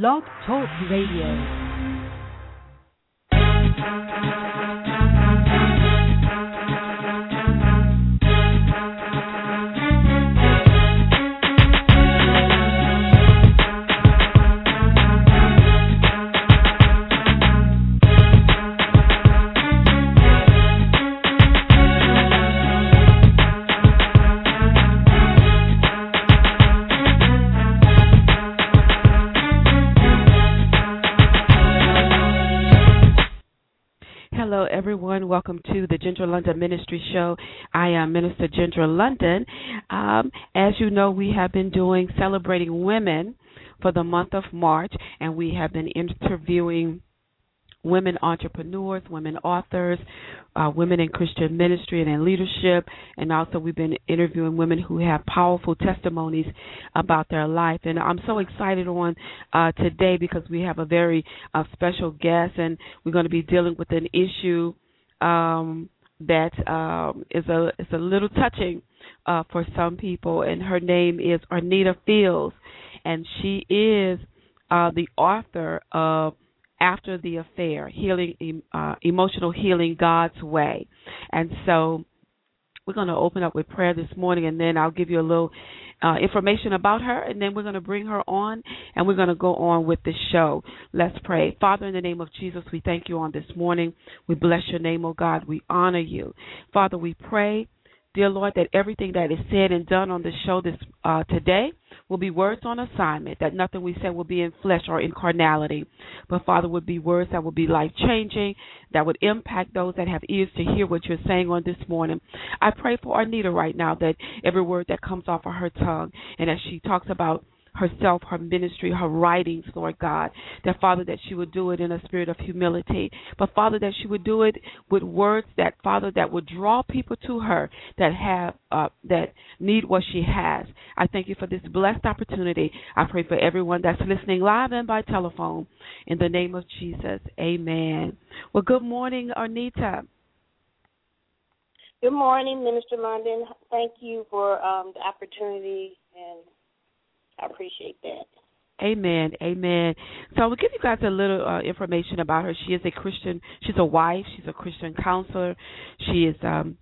Blog Talk Radio. Everyone. Welcome to the Ginger London Ministry Show. I am Minister Ginger London. Um, as you know, we have been doing celebrating women for the month of March, and we have been interviewing women entrepreneurs, women authors, uh, women in Christian ministry and in leadership, and also we've been interviewing women who have powerful testimonies about their life. And I'm so excited on uh, today because we have a very uh, special guest, and we're going to be dealing with an issue um, that um, is a is a little touching uh, for some people. And her name is Arnita Fields, and she is uh, the author of after the affair, healing, uh, emotional healing God's way. And so we're going to open up with prayer this morning, and then I'll give you a little uh, information about her, and then we're going to bring her on, and we're going to go on with the show. Let's pray. Father, in the name of Jesus, we thank you on this morning. We bless your name, oh God. We honor you. Father, we pray, dear Lord, that everything that is said and done on the show this uh, today will be words on assignment, that nothing we say will be in flesh or in carnality, but Father, would be words that will be life changing, that would impact those that have ears to hear what you're saying on this morning. I pray for Arnita right now that every word that comes off of her tongue, and as she talks about herself, her ministry, her writings, Lord God. That, Father, that she would do it in a spirit of humility. But, Father, that she would do it with words that, Father, that would draw people to her that have, uh, that need what she has. I thank you for this blessed opportunity. I pray for everyone that's listening live and by telephone. In the name of Jesus, amen. Well, good morning, Arnita. Good morning, Minister London. Thank you for um, the opportunity and I appreciate that. Amen. Amen. So I will give you guys a little uh, information about her. She is a Christian. She's a wife. She's a Christian counselor. She is um,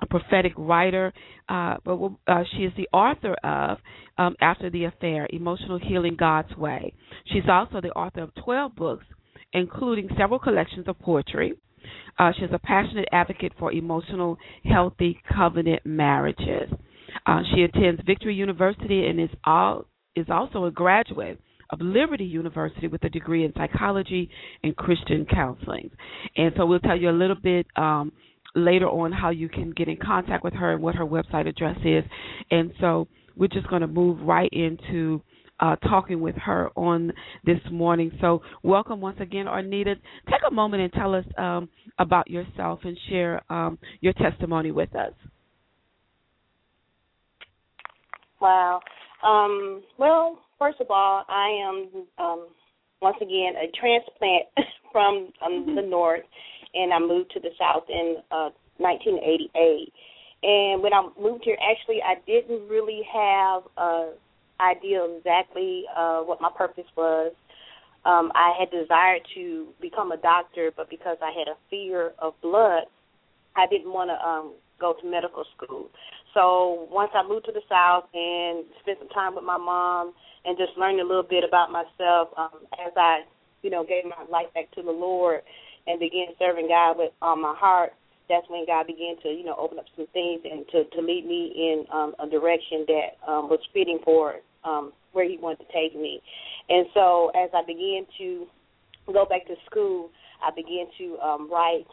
a prophetic writer, uh, but uh, she is the author of um, After the Affair: Emotional Healing God's Way. She's also the author of 12 books, including several collections of poetry. Uh, she's a passionate advocate for emotional, healthy covenant marriages. Uh, she attends Victory University and is all is also a graduate of Liberty University with a degree in psychology and Christian counseling. And so we'll tell you a little bit um, later on how you can get in contact with her and what her website address is. And so we're just going to move right into uh, talking with her on this morning. So, welcome once again, Arnita. Take a moment and tell us um, about yourself and share um, your testimony with us. Wow. Um, well, first of all, I am um, once again a transplant from um, the north, and I moved to the south in uh, 1988. And when I moved here, actually, I didn't really have a idea of exactly uh, what my purpose was. Um, I had desired to become a doctor, but because I had a fear of blood, I didn't want to um, go to medical school. So once I moved to the South and spent some time with my mom and just learned a little bit about myself um, as I, you know, gave my life back to the Lord and began serving God with on my heart, that's when God began to, you know, open up some things and to, to lead me in um, a direction that um, was fitting for um, where He wanted to take me. And so as I began to go back to school, I began to um, write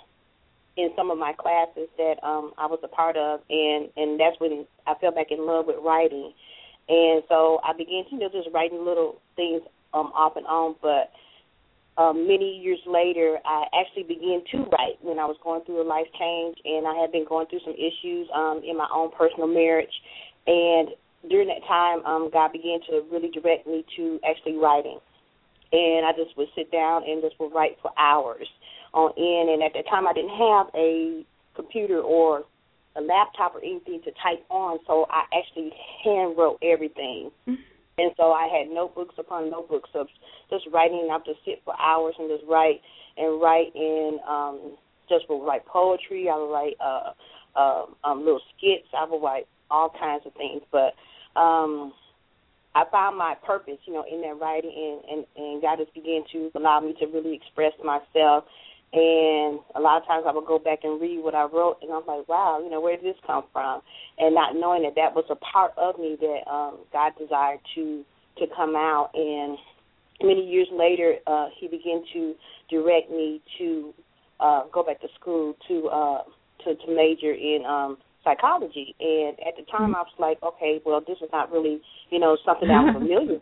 in some of my classes that um I was a part of and and that's when I fell back in love with writing. And so I began to you know just writing little things um off and on but um many years later I actually began to write when I was going through a life change and I had been going through some issues um in my own personal marriage and during that time um God began to really direct me to actually writing. And I just would sit down and just would write for hours on end. And at that time, I didn't have a computer or a laptop or anything to type on, so I actually hand wrote everything. Mm-hmm. And so I had notebooks upon notebooks of just writing. I would just sit for hours and just write and write in um just would write poetry. I would write uh, uh um little skits. I would write all kinds of things. But um I found my purpose, you know, in that writing, and, and and God has began to allow me to really express myself. And a lot of times I would go back and read what I wrote, and I'm like, wow, you know, where did this come from? And not knowing that that was a part of me that um, God desired to to come out. And many years later, uh, He began to direct me to uh, go back to school to uh, to to major in um, psychology. And at the time. I was like, okay, well, this is not really, you know, something I'm familiar with.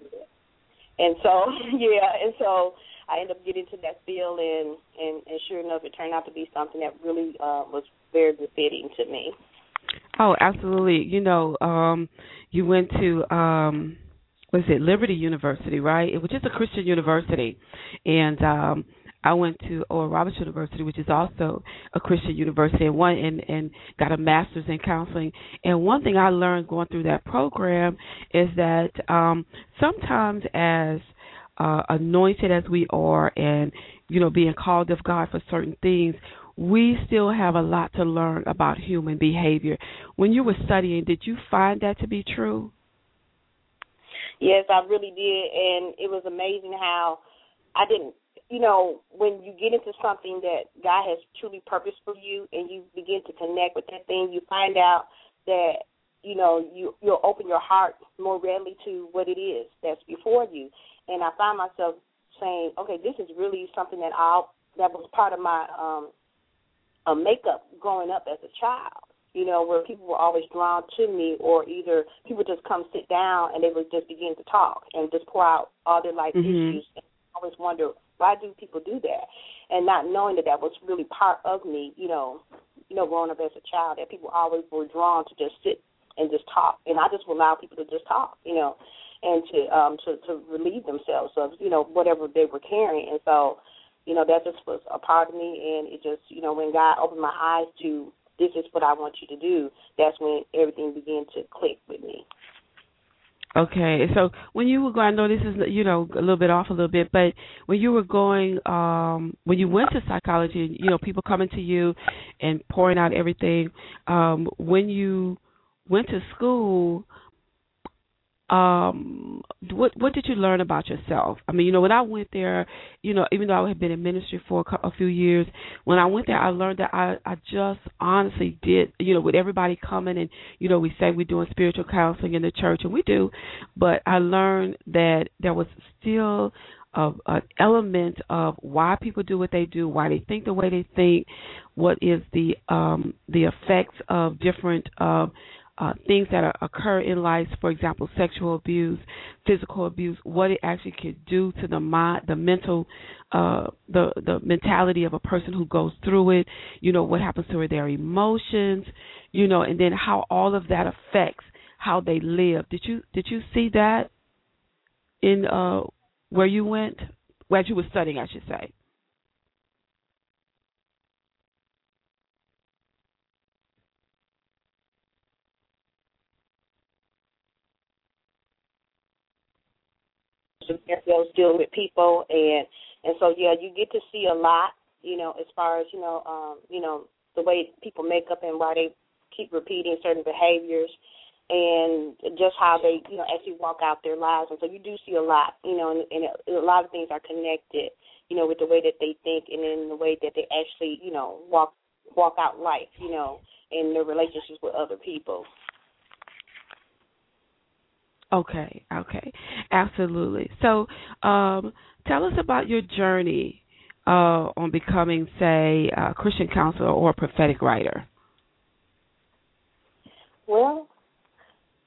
And so, yeah, and so I ended up getting to that field, and and, and sure enough, it turned out to be something that really uh, was very befitting to me. Oh, absolutely. You know, um, you went to um, was it Liberty University, right? It was just a Christian university, and um, I went to Oral Roberts University, which is also a Christian university, and one and and got a master's in counseling. And one thing I learned going through that program is that um, sometimes, as uh, anointed as we are, and you know, being called of God for certain things, we still have a lot to learn about human behavior. When you were studying, did you find that to be true? Yes, I really did, and it was amazing how I didn't you know, when you get into something that God has truly purpose for you and you begin to connect with that thing, you find out that, you know, you you'll open your heart more readily to what it is that's before you. And I find myself saying, Okay, this is really something that I that was part of my um uh, makeup growing up as a child. You know, where people were always drawn to me, or either people just come sit down and they would just begin to talk and just pour out all their life mm-hmm. issues. And I always wonder why do people do that? And not knowing that that was really part of me, you know, you know, growing up as a child, that people always were drawn to just sit and just talk, and I just would allow people to just talk, you know, and to um to to relieve themselves of you know whatever they were carrying, and so you know that just was a part of me, and it just you know when God opened my eyes to this is what I want you to do, that's when everything began to click with me. Okay, so when you were going, I know this is you know a little bit off a little bit, but when you were going, um, when you went to psychology, you know, people coming to you and pouring out everything. Um, when you went to school, um what what did you learn about yourself? I mean you know when i went there you know even though i had been in ministry for a, a few years when i went there i learned that i i just honestly did you know with everybody coming and you know we say we're doing spiritual counseling in the church and we do but i learned that there was still of an element of why people do what they do, why they think the way they think, what is the um, the effects of different uh, uh, things that are, occur in life, for example, sexual abuse, physical abuse, what it actually could do to the mind, the mental, uh, the the mentality of a person who goes through it. You know what happens to their emotions, you know, and then how all of that affects how they live. Did you did you see that in uh, where you went, where you were studying, I should say? Deals dealing with people and and so yeah, you get to see a lot, you know, as far as, you know, um, you know, the way people make up and why they keep repeating certain behaviors and just how they, you know, actually walk out their lives. And so you do see a lot, you know, and, and a lot of things are connected, you know, with the way that they think and in the way that they actually, you know, walk walk out life, you know, in their relationships with other people. Okay, okay, absolutely. So, um, tell us about your journey uh, on becoming, say, a Christian counselor or a prophetic writer. Well,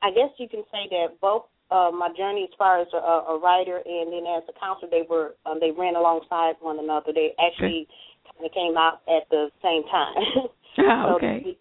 I guess you can say that both uh, my journey as far as a, a writer and then as a counselor, they were um, they ran alongside one another. They actually okay. kind of came out at the same time. Oh, okay.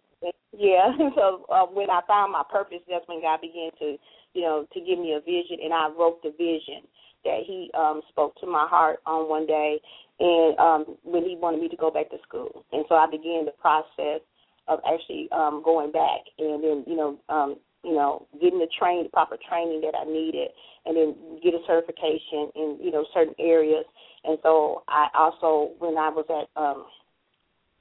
Yeah. So uh, when I found my purpose, that's when God began to you know, to give me a vision, and I wrote the vision that he um, spoke to my heart on one day, and um, when he wanted me to go back to school, and so I began the process of actually um, going back, and then you know, um, you know, getting the train, the proper training that I needed, and then get a certification in, you know, certain areas. And so I also, when I was at um,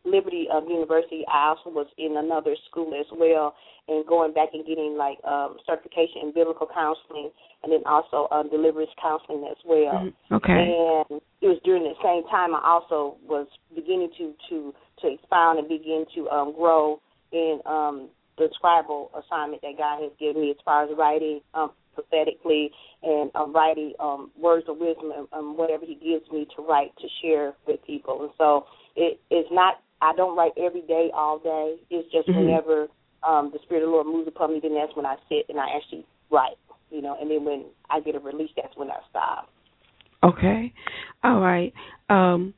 Liberty um, University, I also was in another school as well, and going back and getting like um, certification in biblical counseling, and then also um, deliverance counseling as well. Mm-hmm. Okay. And it was during the same time I also was beginning to to to expound and begin to um, grow in um, the scribal assignment that God has given me as far as writing um, prophetically and um, writing um, words of wisdom and um, whatever He gives me to write to share with people. And so it is not I don't write every day, all day. It's just mm-hmm. whenever um, the Spirit of the Lord moves upon me, then that's when I sit and I actually write. You know, and then when I get a release, that's when I stop. Okay, all right. Um,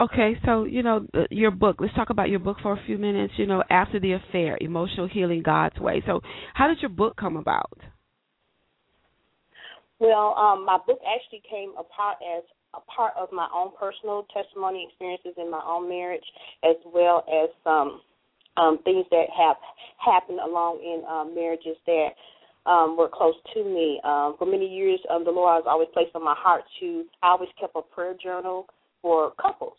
okay, so you know your book. Let's talk about your book for a few minutes. You know, after the affair, emotional healing God's way. So, how did your book come about? Well, um, my book actually came apart as a part of my own personal testimony experiences in my own marriage, as well as some um, things that have happened along in um, marriages that um, were close to me. Um, for many years, um, the Lord has always placed on my heart to. I always kept a prayer journal for couples,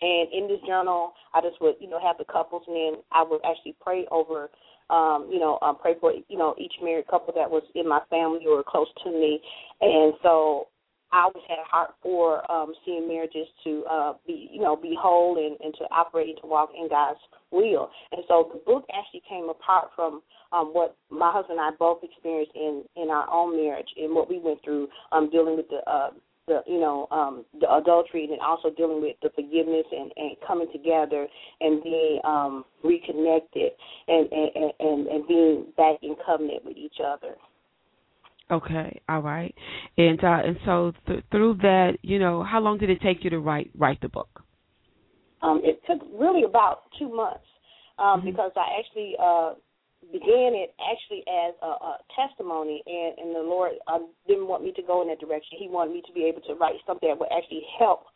and in this journal, I just would you know have the couples, and then I would actually pray over. Um, you know, um, pray for you know each married couple that was in my family or close to me, and so I always had a heart for um, seeing marriages to uh, be, you know, be whole and, and to operate and to walk in God's will. And so the book actually came apart from um, what my husband and I both experienced in in our own marriage and what we went through um, dealing with the. Uh, the you know um the adultery and also dealing with the forgiveness and and coming together and being um reconnected and and and, and being back in covenant with each other Okay, all right, and uh, and so th- through that, you know, how long did it take you to write write the book? Um, it took really about two months um, mm-hmm. because I actually uh, began it actually as a, a testimony, and, and the Lord uh, didn't want me to go in that direction. He wanted me to be able to write something that would actually help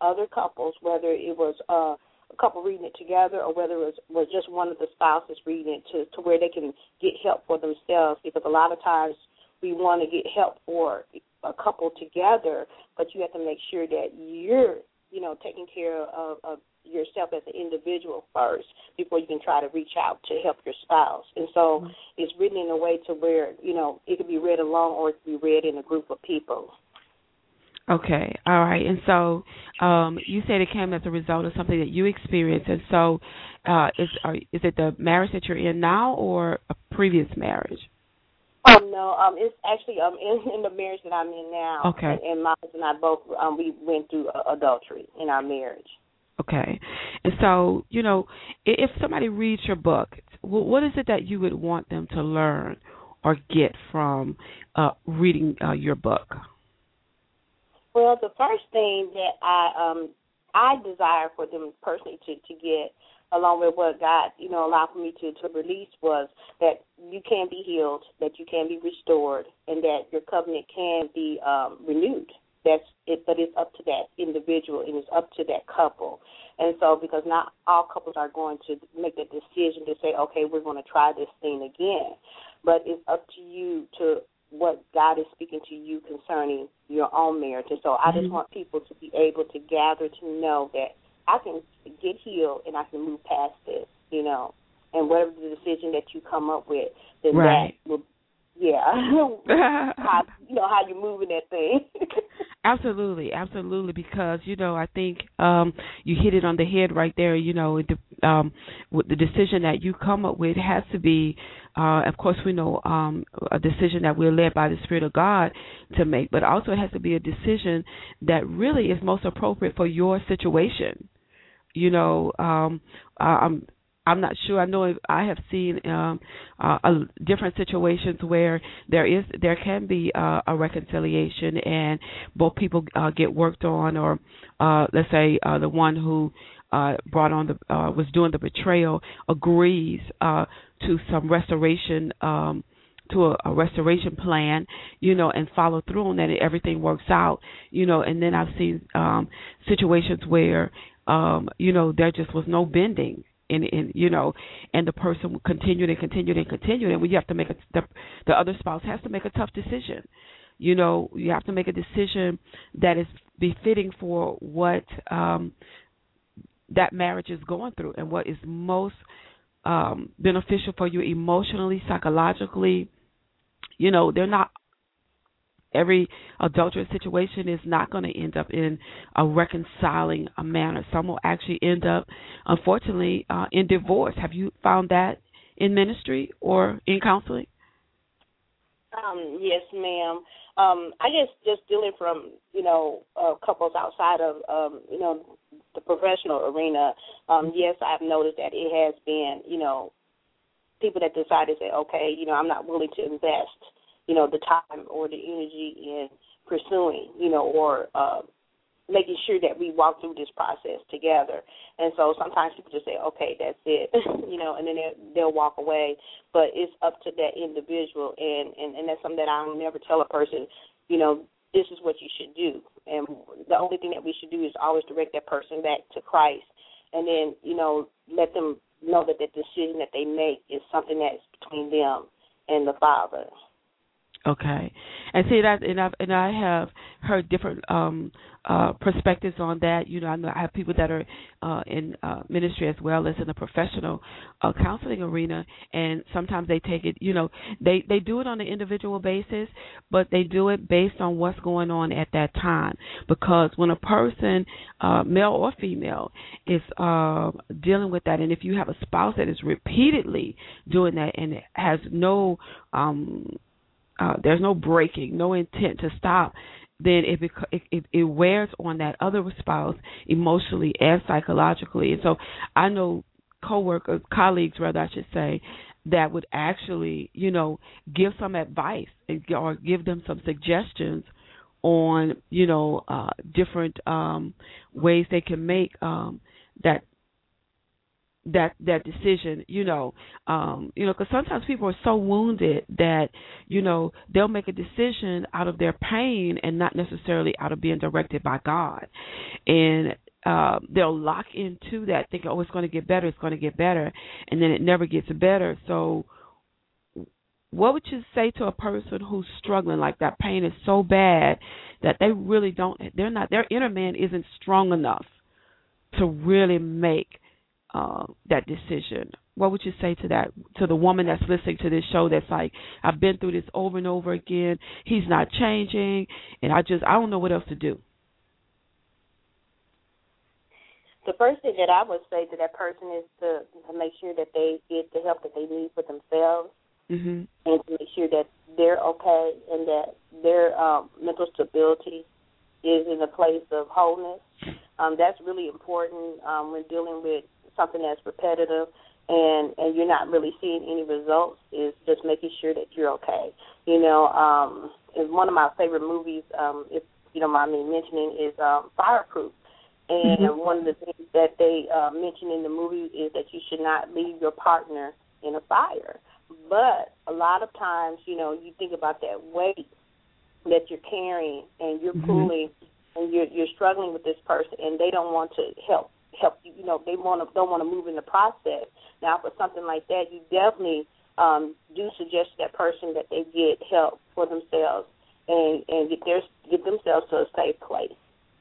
other couples, whether it was uh, a couple reading it together or whether it was, was just one of the spouses reading it to, to where they can get help for themselves. Because a lot of times we want to get help for a couple together, but you have to make sure that you're, you know, taking care of, of yourself as an individual first before you can try to reach out to help your spouse. And so mm-hmm. it's written in a way to where, you know, it can be read alone or it can be read in a group of people. Okay, all right. And so um, you said it came as a result of something that you experienced. And so uh, is are, is it the marriage that you're in now or a previous marriage? Um, no, um, it's actually um in, in the marriage that I'm in now. Okay. And, and my husband and I both um we went through uh, adultery in our marriage. Okay, and so you know, if somebody reads your book, what is it that you would want them to learn or get from uh, reading uh, your book? Well, the first thing that I um I desire for them personally to to get along with what God, you know, allowed for me to, to release was that you can be healed, that you can be restored, and that your covenant can be um, renewed. That's it, but it's up to that individual and it's up to that couple. And so, because not all couples are going to make the decision to say, okay, we're going to try this thing again, but it's up to you to what God is speaking to you concerning your own marriage. And so, I just mm-hmm. want people to be able to gather to know that I can get healed and I can move past this, you know. And whatever the decision that you come up with, then right. that will yeah. how you know how you're moving that thing. absolutely, absolutely. Because you know, I think um you hit it on the head right there. You know, the, um, the decision that you come up with has to be, uh, of course, we know um a decision that we're led by the Spirit of God to make, but also it has to be a decision that really is most appropriate for your situation you know um i'm i'm not sure. I know i have seen um uh, a, different situations where there is there can be uh, a reconciliation and both people uh, get worked on or uh let's say uh the one who uh brought on the uh was doing the betrayal agrees uh to some restoration um to a, a restoration plan, you know, and follow through on that and everything works out, you know, and then I've seen um situations where um, you know, there just was no bending and and you know, and the person continued and continued and continued, and we have to make a the, the other spouse has to make a tough decision. You know, you have to make a decision that is befitting for what um that marriage is going through and what is most um beneficial for you emotionally, psychologically. You know, they're not every adulterous situation is not going to end up in a reconciling a manner. Some will actually end up, unfortunately, uh, in divorce. Have you found that in ministry or in counseling? Um, yes, ma'am. Um, I guess just dealing from you know uh, couples outside of um, you know the professional arena. Um, yes, I've noticed that it has been you know people that decide to say, okay, you know, I'm not willing to invest you know, the time or the energy in pursuing, you know, or uh, making sure that we walk through this process together. And so sometimes people just say, okay, that's it, you know, and then they'll, they'll walk away. But it's up to that individual, and, and, and that's something that I'll never tell a person, you know, this is what you should do. And the only thing that we should do is always direct that person back to Christ, and then, you know, let them know that the decision that they make is something that's between them and the Father. Okay, and see that, and I've and I have heard different um uh perspectives on that. You know, I know I have people that are uh in uh ministry as well as in the professional uh counseling arena, and sometimes they take it. You know, they they do it on an individual basis, but they do it based on what's going on at that time. Because when a person, uh male or female, is uh dealing with that, and if you have a spouse that is repeatedly doing that and has no um uh, there's no breaking, no intent to stop, then it, bec- it it wears on that other spouse emotionally and psychologically. And so I know coworkers, colleagues, rather I should say, that would actually, you know, give some advice or give them some suggestions on, you know, uh, different um, ways they can make um, that that that decision you know um you know because sometimes people are so wounded that you know they'll make a decision out of their pain and not necessarily out of being directed by god. And uh, they'll lock into that thinking oh it's going to get better it's going to get better and then it never gets better. So what would you say to a person who's struggling like that pain is so bad that they really don't they're not their inner man isn't strong enough to really make uh, that decision. What would you say to that to the woman that's listening to this show that's like, I've been through this over and over again. He's not changing, and I just I don't know what else to do. The first thing that I would say to that person is to to make sure that they get the help that they need for themselves, mm-hmm. and to make sure that they're okay and that their um, mental stability is in a place of wholeness. Um, that's really important um, when dealing with something that's repetitive and and you're not really seeing any results is just making sure that you're okay. You know, um is one of my favorite movies, um, if you don't mind me mentioning, is um Fireproof. And mm-hmm. one of the things that they uh, mention in the movie is that you should not leave your partner in a fire. But a lot of times, you know, you think about that weight that you're carrying, and you're mm-hmm. pulling, and you're you're struggling with this person, and they don't want to help help you. You know, they want to don't want to move in the process. Now, for something like that, you definitely um, do suggest to that person that they get help for themselves and and get their get themselves to a safe place.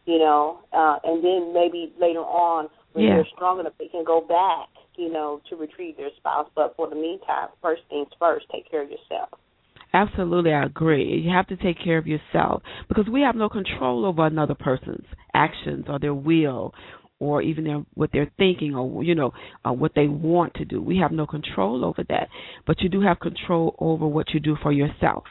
You know, uh, and then maybe later on when yeah. they're strong enough, they can go back. You know, to retrieve their spouse. But for the meantime, first things first, take care of yourself. Absolutely, I agree. You have to take care of yourself because we have no control over another person's actions or their will or even their, what they're thinking or you know uh, what they want to do. We have no control over that, but you do have control over what you do for yourself.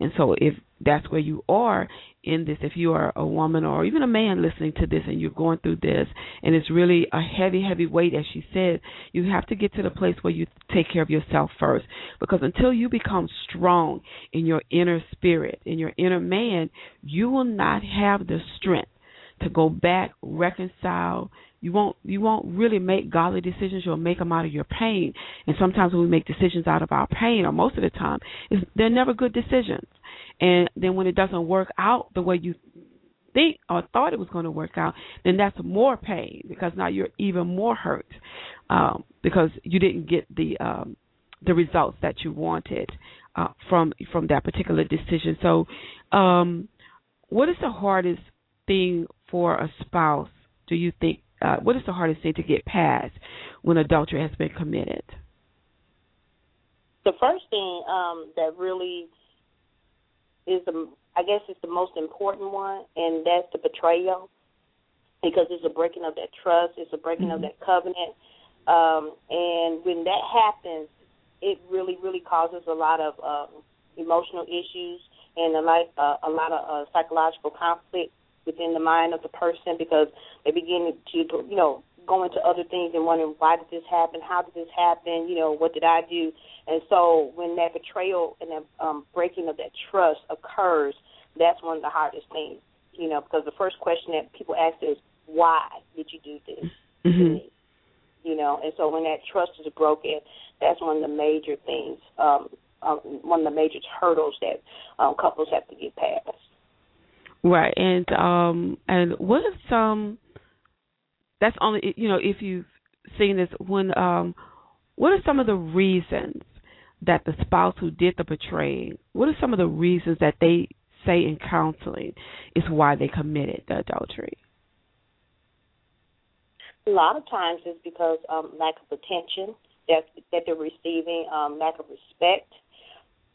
And so if that's where you are in this, if you are a woman or even a man listening to this and you're going through this and it's really a heavy, heavy weight, as she said, you have to get to the place where you take care of yourself first. Because until you become strong in your inner spirit, in your inner man, you will not have the strength to go back, reconcile. You won't you won't really make godly decisions. You'll make them out of your pain. And sometimes when we make decisions out of our pain, or most of the time, they're never good decisions. And then when it doesn't work out the way you think or thought it was going to work out, then that's more pain because now you're even more hurt um, because you didn't get the um, the results that you wanted uh, from from that particular decision. So, um, what is the hardest thing for a spouse? Do you think? Uh, what is the hardest thing to get past when adultery has been committed? The first thing um, that really is the, I guess, is the most important one, and that's the betrayal, because it's a breaking of that trust, it's a breaking mm-hmm. of that covenant, um, and when that happens, it really, really causes a lot of um, emotional issues and a lot, uh, a lot of uh, psychological conflict within the mind of the person because they begin to, you know, go into other things and wondering why did this happen, how did this happen, you know, what did I do, and so when that betrayal and that um, breaking of that trust occurs, that's one of the hardest things, you know, because the first question that people ask is why did you do this mm-hmm. to me, you know, and so when that trust is broken, that's one of the major things, um, um, one of the major hurdles that um, couples have to get past. Right, and um, and what if some? That's only you know if you've seen this when um, what are some of the reasons that the spouse who did the betraying? What are some of the reasons that they say in counseling is why they committed the adultery? A lot of times it's because um, lack of attention that that they're receiving, um, lack of respect,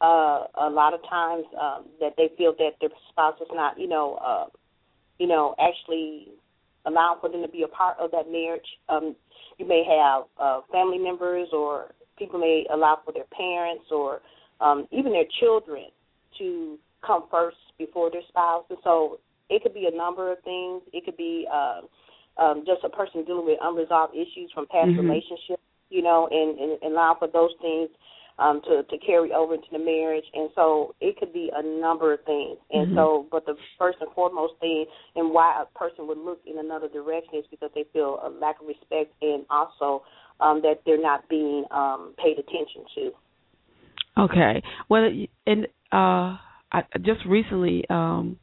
uh, a lot of times um, that they feel that their spouse is not, you know, uh, you know, actually allowing for them to be a part of that marriage. Um, you may have uh, family members or people may allow for their parents or um, even their children to come first before their spouse. And so it could be a number of things. It could be uh, um, just a person dealing with unresolved issues from past mm-hmm. relationships, you know, and, and, and allow for those things um, to to carry over into the marriage, and so it could be a number of things. And mm-hmm. so, but the first and foremost thing, and why a person would look in another direction is because they feel a lack of respect, and also um, that they're not being um, paid attention to. Okay. Well, and uh, I just recently. Um,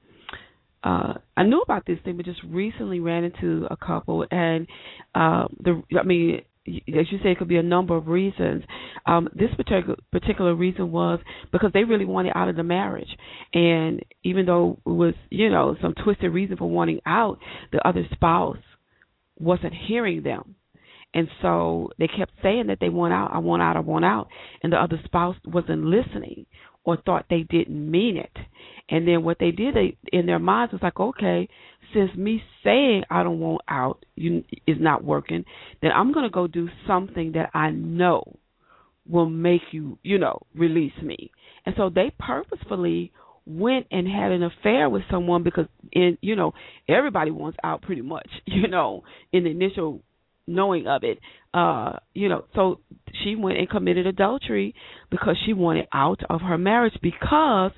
uh, I knew about this thing, but just recently ran into a couple, and uh, the I mean, as you say, it could be a number of reasons. Um, this particular particular reason was because they really wanted out of the marriage, and even though it was you know some twisted reason for wanting out, the other spouse wasn't hearing them, and so they kept saying that they want out, I want out, I want out, and the other spouse wasn't listening or thought they didn't mean it. And then what they did they, in their minds was like, okay, since me saying I don't want out you, is not working, then I'm going to go do something that I know will make you, you know, release me. And so they purposefully went and had an affair with someone because in you know everybody wants out pretty much you know in the initial knowing of it. Uh you know so she went and committed adultery because she wanted out of her marriage because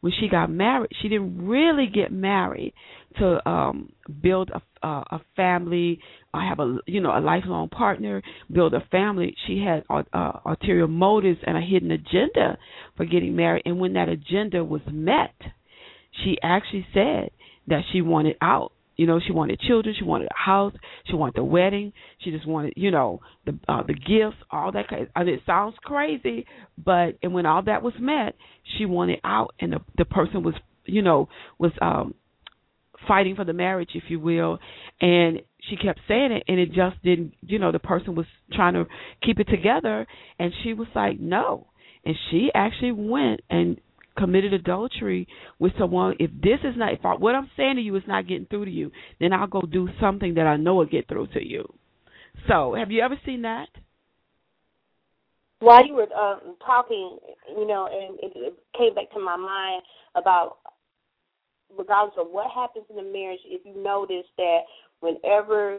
when she got married she didn't really get married to um build a uh, a family I have a you know a lifelong partner build a family. She had uh, uh, ulterior motives and a hidden agenda for getting married. And when that agenda was met she actually said that she wanted out you know she wanted children she wanted a house she wanted the wedding she just wanted you know the uh, the gifts all that I mean, it sounds crazy but and when all that was met she wanted out and the the person was you know was um fighting for the marriage, if you will, and she kept saying it, and it just didn't. You know, the person was trying to keep it together, and she was like, no, and she actually went and committed adultery with someone. If this is not, if I, what I'm saying to you is not getting through to you, then I'll go do something that I know will get through to you. So, have you ever seen that? While you were uh, talking, you know, and it, it came back to my mind about regardless of what happens in the marriage, if you notice that whenever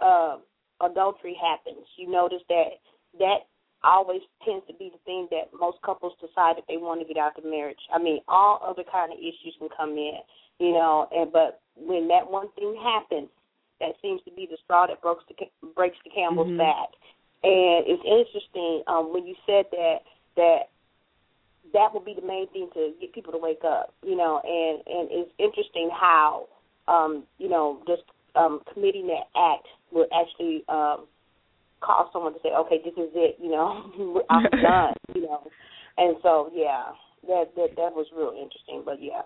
uh, adultery happens, you notice that that always tends to be the thing that most couples decide that they want to get out of marriage. I mean, all other kind of issues can come in, you know, and but when that one thing happens, that seems to be the straw that breaks the breaks the camel's mm-hmm. back. And it's interesting um, when you said that that that will be the main thing to get people to wake up, you know. And and it's interesting how um, you know, just um, committing that act will actually um, cause someone to say, okay, this is it, you know, I'm done, you know. And so, yeah, that that that was real interesting. But yeah,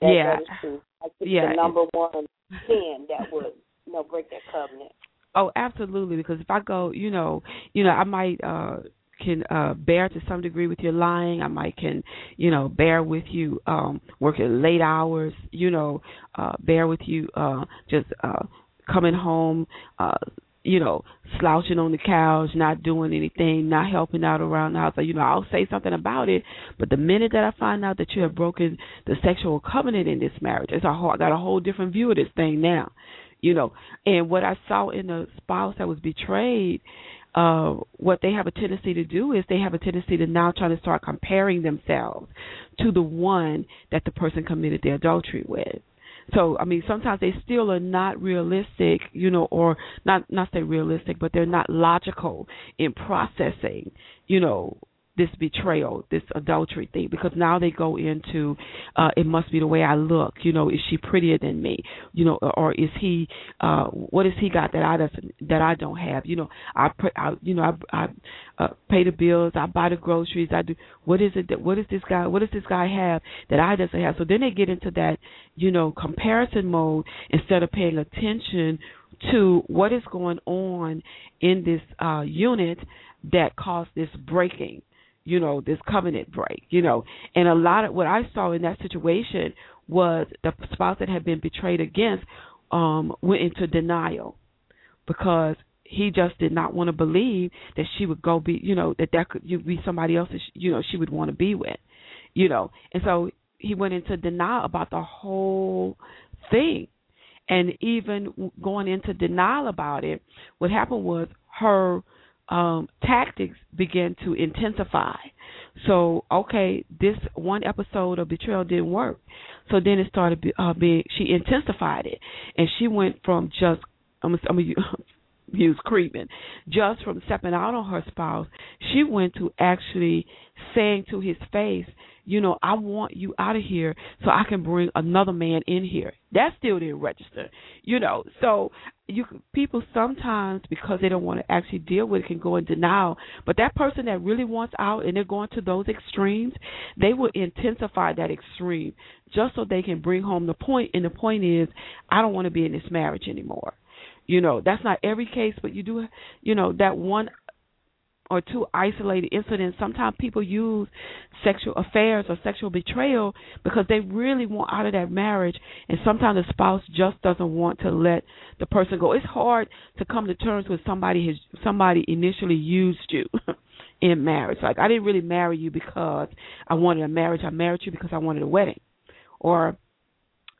that, yeah, that is true. I think yeah, the number one sin that would you know break that covenant. Oh, absolutely. Because if I go, you know, you know, I might uh can uh bear to some degree with your lying. I might can, you know, bear with you um working late hours, you know, uh bear with you uh just uh coming home uh you know, slouching on the couch, not doing anything, not helping out around the house. You know, I'll say something about it, but the minute that I find out that you have broken the sexual covenant in this marriage, it's a whole, I got a whole different view of this thing now. You know, and what I saw in the spouse that was betrayed, uh, what they have a tendency to do is they have a tendency to now try to start comparing themselves to the one that the person committed the adultery with. So I mean, sometimes they still are not realistic, you know, or not not say realistic, but they're not logical in processing, you know, this betrayal, this adultery thing, because now they go into uh it must be the way I look, you know, is she prettier than me, you know, or is he uh what has he got that I that I don't have, you know, I, I you know I I uh, pay the bills, I buy the groceries, I do what is it that what is this guy what does this guy have that I doesn't have? So then they get into that, you know, comparison mode instead of paying attention to what is going on in this uh unit that caused this breaking you know, this covenant break, you know. And a lot of what I saw in that situation was the spouse that had been betrayed against um went into denial because he just did not want to believe that she would go be, you know, that that could you be somebody else that she, you know she would want to be with, you know. And so he went into denial about the whole thing. And even going into denial about it, what happened was her um, tactics began to intensify. So, okay, this one episode of betrayal didn't work. So then it started uh, being, she intensified it. And she went from just, I'm going to use creeping, just from stepping out on her spouse, she went to actually saying to his face, you know, I want you out of here so I can bring another man in here. That still didn't register, you know. So you people sometimes because they don't want to actually deal with it can go in denial. But that person that really wants out and they're going to those extremes, they will intensify that extreme just so they can bring home the point. And the point is, I don't want to be in this marriage anymore. You know, that's not every case, but you do, you know, that one or two isolated incidents. Sometimes people use sexual affairs or sexual betrayal because they really want out of that marriage, and sometimes the spouse just doesn't want to let the person go. It's hard to come to terms with somebody has somebody initially used you. in marriage. Like I didn't really marry you because I wanted a marriage. I married you because I wanted a wedding. Or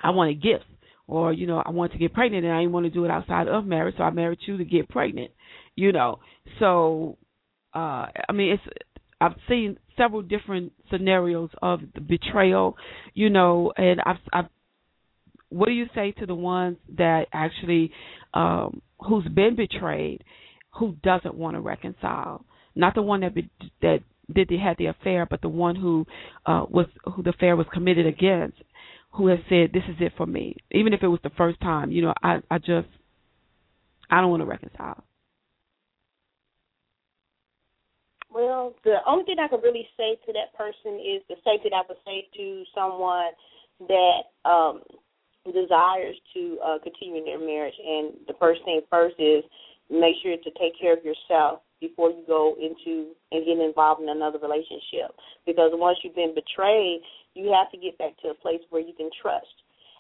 I wanted gifts. Or, you know, I wanted to get pregnant and I didn't want to do it outside of marriage, so I married you to get pregnant. You know. So uh I mean it's I've seen several different scenarios of betrayal, you know, and I've I've what do you say to the ones that actually um who's been betrayed who doesn't want to reconcile? Not the one that be, that did the had the affair but the one who uh was who the affair was committed against who has said this is it for me. Even if it was the first time you know i i just i don't want to reconcile Well, the only thing I could really say to that person is the same thing I would say to someone that um desires to uh continue in their marriage and the first thing first is make sure to take care of yourself before you go into and get involved in another relationship. Because once you've been betrayed, you have to get back to a place where you can trust.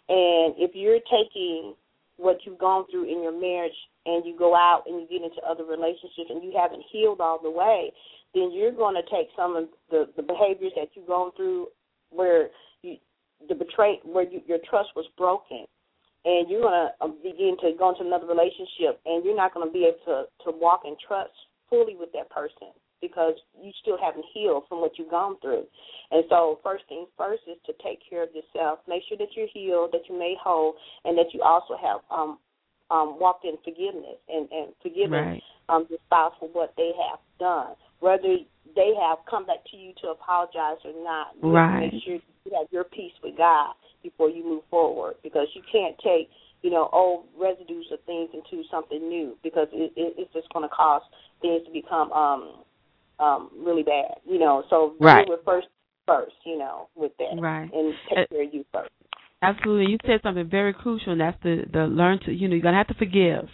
And if you're taking what you've gone through in your marriage and you go out and you get into other relationships and you haven't healed all the way, then you're going to take some of the the behaviors that you've gone through where you the betray where you, your trust was broken and you're going to um, begin to go into another relationship and you're not going to be able to to walk in trust fully with that person because you still haven't healed from what you've gone through. And so first things first is to take care of yourself. Make sure that you're healed, that you're made whole, and that you also have um um walked in forgiveness and, and forgiven right. um the spouse for what they have done whether they have come back to you to apologize or not. Right. Make sure you have your peace with God before you move forward because you can't take you know old residues of things into something new because it, it, it's just going to cause things to become um um really bad you know so right. deal with first first you know with that right and take care of you first absolutely you said something very crucial and that's the the learn to you know you're going to have to forgive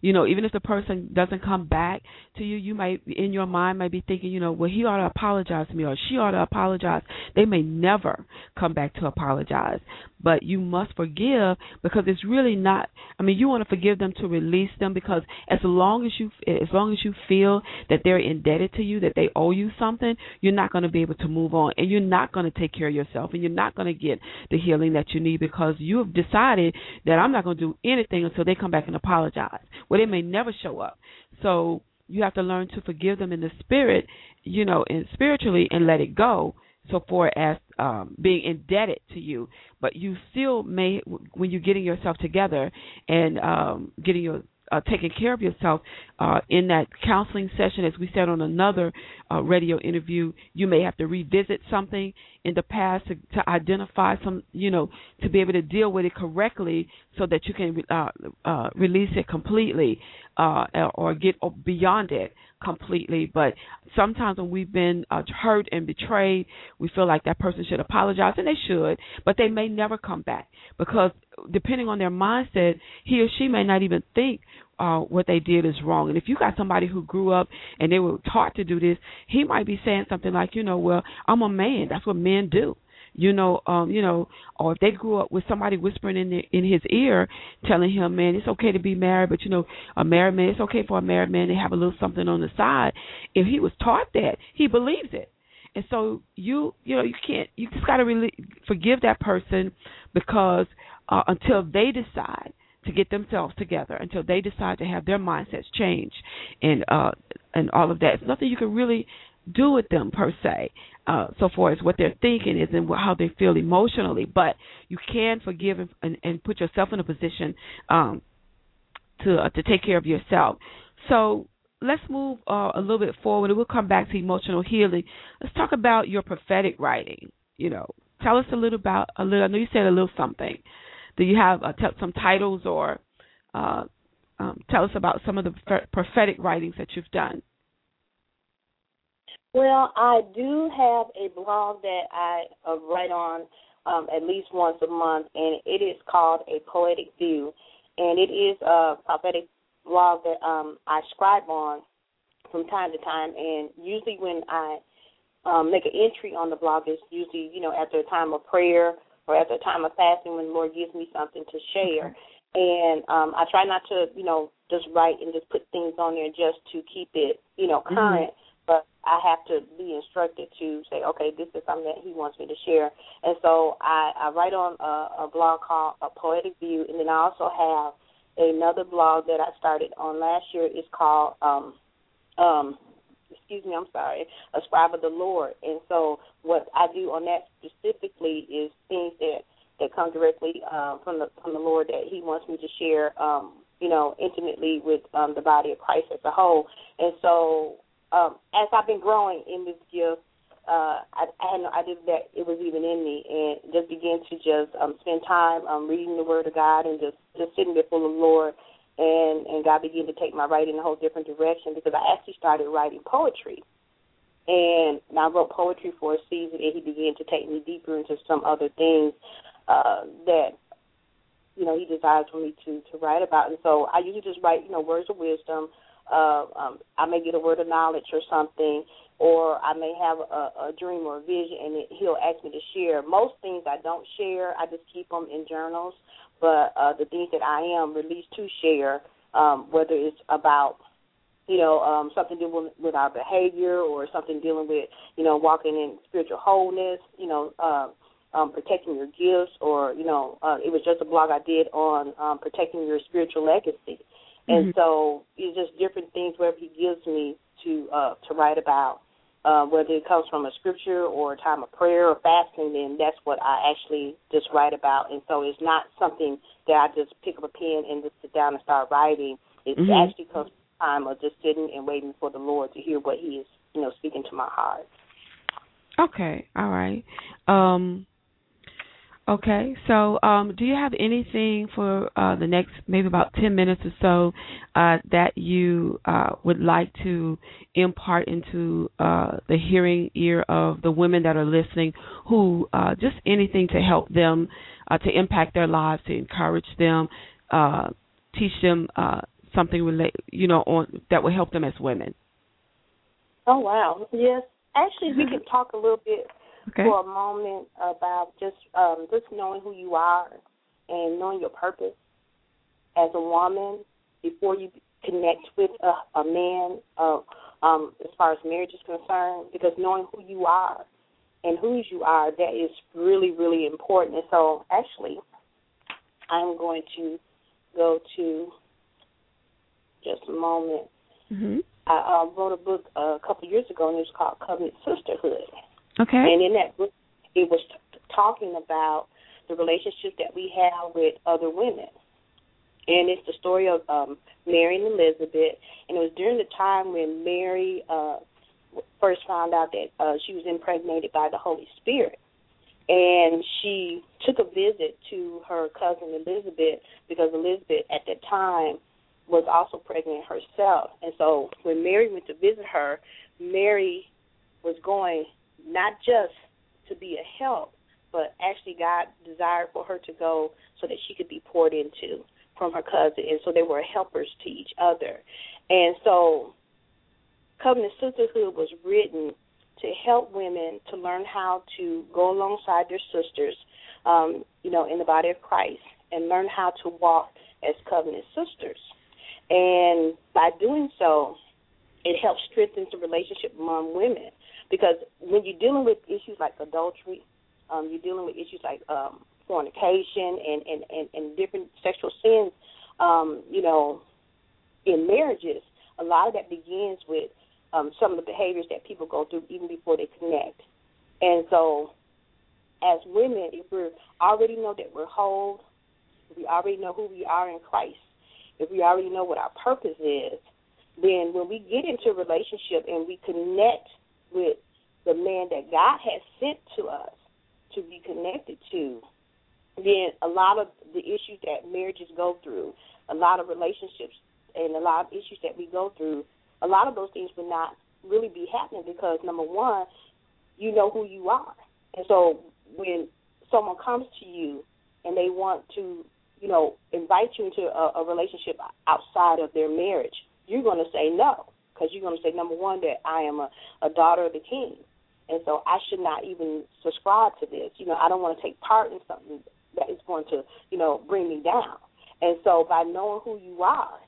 you know, even if the person doesn't come back to you, you might in your mind might be thinking, you know, well he ought to apologize to me or she ought to apologize. They may never come back to apologize. But you must forgive because it's really not I mean, you want to forgive them to release them because as long as you as long as you feel that they're indebted to you, that they owe you something, you're not going to be able to move on and you're not going to take care of yourself and you're not going to get the healing that you need because you have decided that I'm not going to do anything until they come back and apologize well, they may never show up. So you have to learn to forgive them in the spirit, you know, and spiritually, and let it go. So far as um, being indebted to you, but you still may, when you're getting yourself together and um, getting your uh, taking care of yourself uh, in that counseling session, as we said on another uh, radio interview, you may have to revisit something in the past to, to identify some, you know, to be able to deal with it correctly, so that you can uh, uh, release it completely uh, or get beyond it completely. But sometimes when we've been uh, hurt and betrayed, we feel like that person should apologize, and they should, but they may never come back because depending on their mindset, he or she may not even think uh what they did is wrong. And if you got somebody who grew up and they were taught to do this, he might be saying something like, you know, well, I'm a man. That's what men do. You know, um, you know, or if they grew up with somebody whispering in the, in his ear, telling him, "Man, it's okay to be married, but you know, a married man, it's okay for a married man to have a little something on the side." If he was taught that, he believes it. And so you, you know, you can't. You just got to really forgive that person because uh, until they decide to get themselves together, until they decide to have their mindsets change, and uh, and all of that. It's nothing you can really do with them per se, uh, so far as what they're thinking is and how they feel emotionally. But you can forgive and, and, and put yourself in a position um, to uh, to take care of yourself. So let's move uh, a little bit forward, and we'll come back to emotional healing. Let's talk about your prophetic writing. You know, tell us a little about a little. I know you said a little something do you have uh, some titles or uh, um, tell us about some of the prophetic writings that you've done? Well, I do have a blog that I uh, write on um, at least once a month, and it is called A Poetic View. And it is a prophetic blog that um, I scribe on from time to time. And usually, when I um, make an entry on the blog, it's usually, you know, after a time of prayer or at the time of fasting when the Lord gives me something to share. And um I try not to, you know, just write and just put things on there just to keep it, you know, mm-hmm. current. Mm-hmm. But I have to be instructed to say, okay, this is something that He wants me to share. And so I, I write on a, a blog called A Poetic View, and then I also have another blog that I started on last year. It's called um, um, excuse me, I'm sorry, a scribe of the Lord. And so what I do on that specifically is things that that come directly um, from the from the Lord that He wants me to share, um, you know, intimately with um, the body of Christ as a whole. And so um, as I've been growing in this gift, uh, I, I had no idea that it was even in me, and just began to just um, spend time um, reading the Word of God and just just sitting before the Lord and and God began to take my writing in a whole different direction because I actually started writing poetry. And I wrote poetry for a season, and he began to take me deeper into some other things uh, that you know he desires for me to to write about. And so I usually just write, you know, words of wisdom. Uh, um, I may get a word of knowledge or something, or I may have a, a dream or a vision, and it, he'll ask me to share. Most things I don't share; I just keep them in journals but uh, the things that I am released to share, um, whether it's about you know um, something dealing with our behavior or something dealing with you know walking in spiritual wholeness, you know. Uh, um, protecting your gifts, or you know, uh, it was just a blog I did on um, protecting your spiritual legacy, and mm-hmm. so it's just different things wherever he gives me to uh, to write about uh, whether it comes from a scripture or a time of prayer or fasting, then that's what I actually just write about. And so it's not something that I just pick up a pen and just sit down and start writing. It mm-hmm. actually comes from time of just sitting and waiting for the Lord to hear what He is, you know, speaking to my heart. Okay, all right. Um, Okay, so um, do you have anything for uh, the next maybe about 10 minutes or so uh, that you uh, would like to impart into uh, the hearing ear of the women that are listening who uh, just anything to help them uh, to impact their lives, to encourage them, teach them something relate, you know, on that will help them as women? Oh wow, yes. Actually, we could talk a little bit okay. for a moment about just um, just knowing who you are and knowing your purpose as a woman before you connect with a, a man uh, um, as far as marriage is concerned because knowing who you are and whose you are that is really really important and so actually i'm going to go to just a moment mm-hmm. i uh, wrote a book uh, a couple years ago and it was called covenant sisterhood Okay. And in that book, it was t- talking about the relationship that we have with other women. And it's the story of um, Mary and Elizabeth. And it was during the time when Mary uh, first found out that uh, she was impregnated by the Holy Spirit. And she took a visit to her cousin Elizabeth because Elizabeth at that time was also pregnant herself. And so when Mary went to visit her, Mary was going not just to be a help, but actually God desired for her to go so that she could be poured into from her cousin. And so they were helpers to each other. And so Covenant Sisterhood was written to help women to learn how to go alongside their sisters, um, you know, in the body of Christ and learn how to walk as covenant sisters. And by doing so, it helps strengthen the relationship among women because when you're dealing with issues like adultery, um, you're dealing with issues like um, fornication and, and, and, and different sexual sins, um, you know, in marriages, a lot of that begins with um, some of the behaviors that people go through even before they connect. And so, as women, if we already know that we're whole, we already know who we are in Christ, if we already know what our purpose is, then when we get into a relationship and we connect with the man that God has sent to us to be connected to, then a lot of the issues that marriages go through, a lot of relationships and a lot of issues that we go through, a lot of those things would not really be happening because number one, you know who you are. And so when someone comes to you and they want to, you know, invite you into a, a relationship outside of their marriage, you're going to say no because you're going to say number one that I am a, a daughter of the King, and so I should not even subscribe to this. You know, I don't want to take part in something that is going to, you know, bring me down. And so by knowing who you are,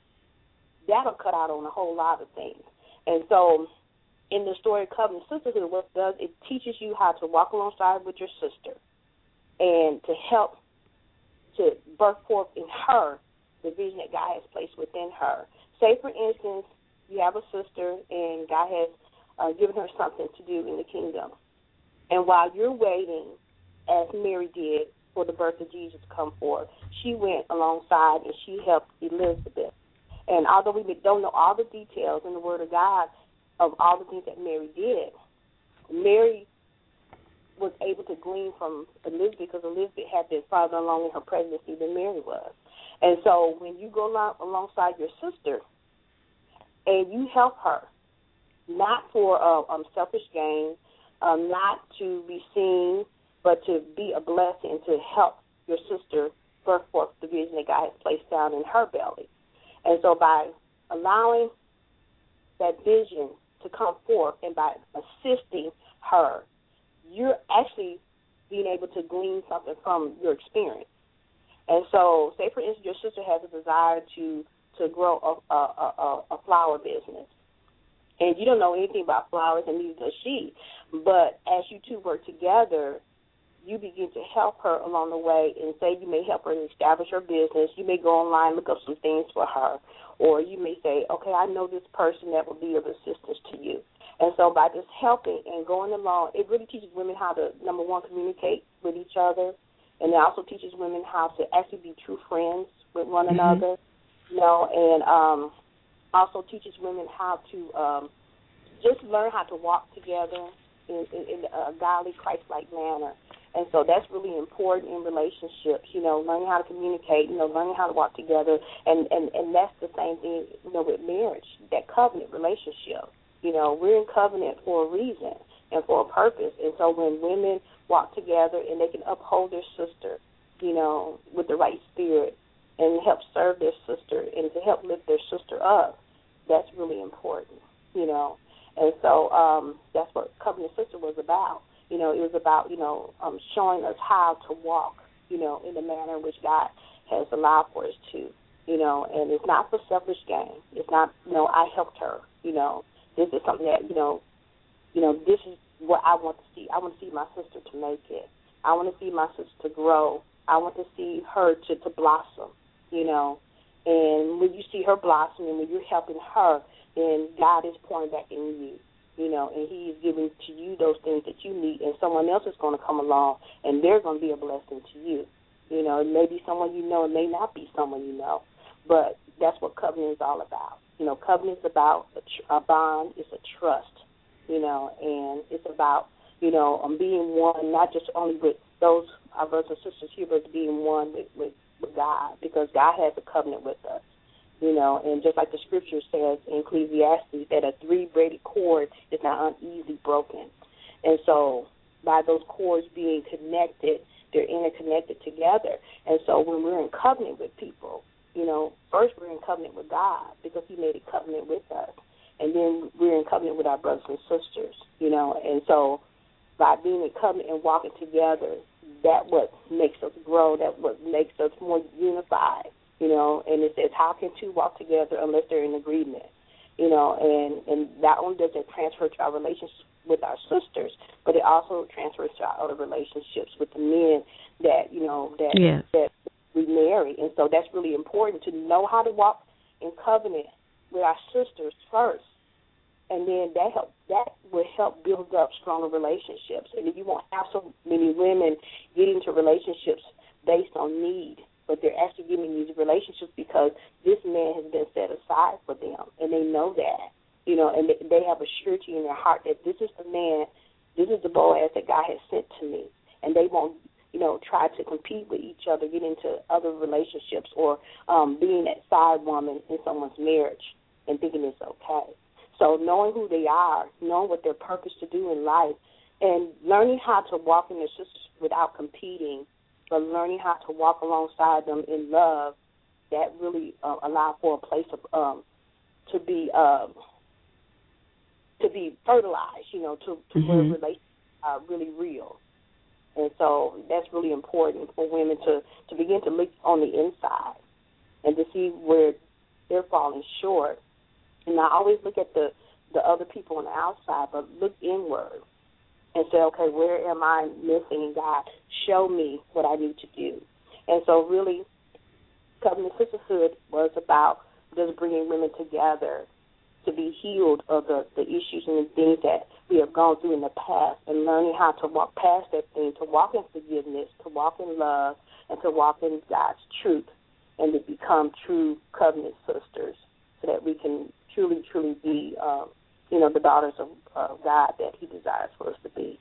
that'll cut out on a whole lot of things. And so in the story of Covenant Sisterhood, what it does, it teaches you how to walk alongside with your sister and to help to birth forth in her the vision that God has placed within her. Say, for instance, you have a sister, and God has uh, given her something to do in the kingdom. And while you're waiting, as Mary did, for the birth of Jesus to come forth, she went alongside and she helped Elizabeth. And although we don't know all the details in the Word of God of all the things that Mary did, Mary was able to glean from Elizabeth because Elizabeth had been farther along in her pregnancy than Mary was. And so when you go along, alongside your sister, and you help her, not for uh, um, selfish gain, um, not to be seen, but to be a blessing to help your sister birth forth the vision that God has placed down in her belly. And so by allowing that vision to come forth and by assisting her, you're actually being able to glean something from your experience. And so, say for instance, your sister has a desire to to grow a, a, a, a flower business. And you don't know anything about flowers, and neither does she. But as you two work together, you begin to help her along the way and say you may help her establish her business. You may go online, look up some things for her. Or you may say, okay, I know this person that will be of assistance to you. And so by just helping and going along, it really teaches women how to, number one, communicate with each other. And it also teaches women how to actually be true friends with one mm-hmm. another you know, and um, also teaches women how to um, just learn how to walk together in, in, in a godly, Christ-like manner. And so that's really important in relationships, you know, learning how to communicate, you know, learning how to walk together and, and, and that's the same thing, you know, with marriage, that covenant relationship. You know, we're in covenant for a reason and for a purpose. And so when women walk together and they can uphold their sister, you know, with the right spirit and help serve their sister and to help lift their sister up, that's really important, you know. And so um, that's what Covenant Sister was about. You know, it was about, you know, um, showing us how to walk, you know, in the manner in which God has allowed for us to, you know, and it's not for selfish gain. It's not, you know, I helped her, you know. This is something that, you know, you know, this is what I want to see. I want to see my sister to make it. I want to see my sister to grow. I want to see her to, to blossom, you know. And when you see her blossoming, when you're helping her, then God is pouring back in you, you know, and He is giving to you those things that you need, and someone else is going to come along, and they're going to be a blessing to you. You know, it may be someone you know, it may not be someone you know, but that's what covenant is all about. You know, covenant is about a, tr- a bond, it's a trust, you know, and it's about, you know, um, being one, not just only with those our brothers and sisters here, but being one with, with, with God, because God has a covenant with us you know, and just like the scripture says in Ecclesiastes, that a three braided cord is not uneasily broken. And so by those cords being connected, they're interconnected together. And so when we're in covenant with people, you know, first we're in covenant with God because He made a covenant with us. And then we're in covenant with our brothers and sisters, you know. And so by being in covenant and walking together, that what makes us grow, that what makes us more unified you know, and it says, how can two walk together unless they're in agreement? You know, and and not only does it transfer to our relationships with our sisters, but it also transfers to our other relationships with the men that you know that yes. that we marry, and so that's really important to know how to walk in covenant with our sisters first, and then that help that will help build up stronger relationships, and if you won't have so many women get into relationships based on need but they're actually getting these relationships because this man has been set aside for them, and they know that, you know, and they have a surety in their heart that this is the man, this is the Boaz that God has sent to me, and they won't, you know, try to compete with each other, get into other relationships, or um, being that side woman in someone's marriage and thinking it's okay. So knowing who they are, knowing what their purpose to do in life, and learning how to walk in their sisters without competing but learning how to walk alongside them in love, that really uh, allow for a place of um, to be um, to be fertilized, you know, to, to mm-hmm. where relationships are really real. And so that's really important for women to to begin to look on the inside and to see where they're falling short. And not always look at the the other people on the outside, but look inward and say, okay, where am I missing? God, show me what I need to do. And so, really, covenant sisterhood was about just bringing women together to be healed of the, the issues and the things that we have gone through in the past and learning how to walk past that thing, to walk in forgiveness, to walk in love, and to walk in God's truth and to become true covenant sisters so that we can truly, truly be um, you know, the daughters of uh, God that He desires for us to be.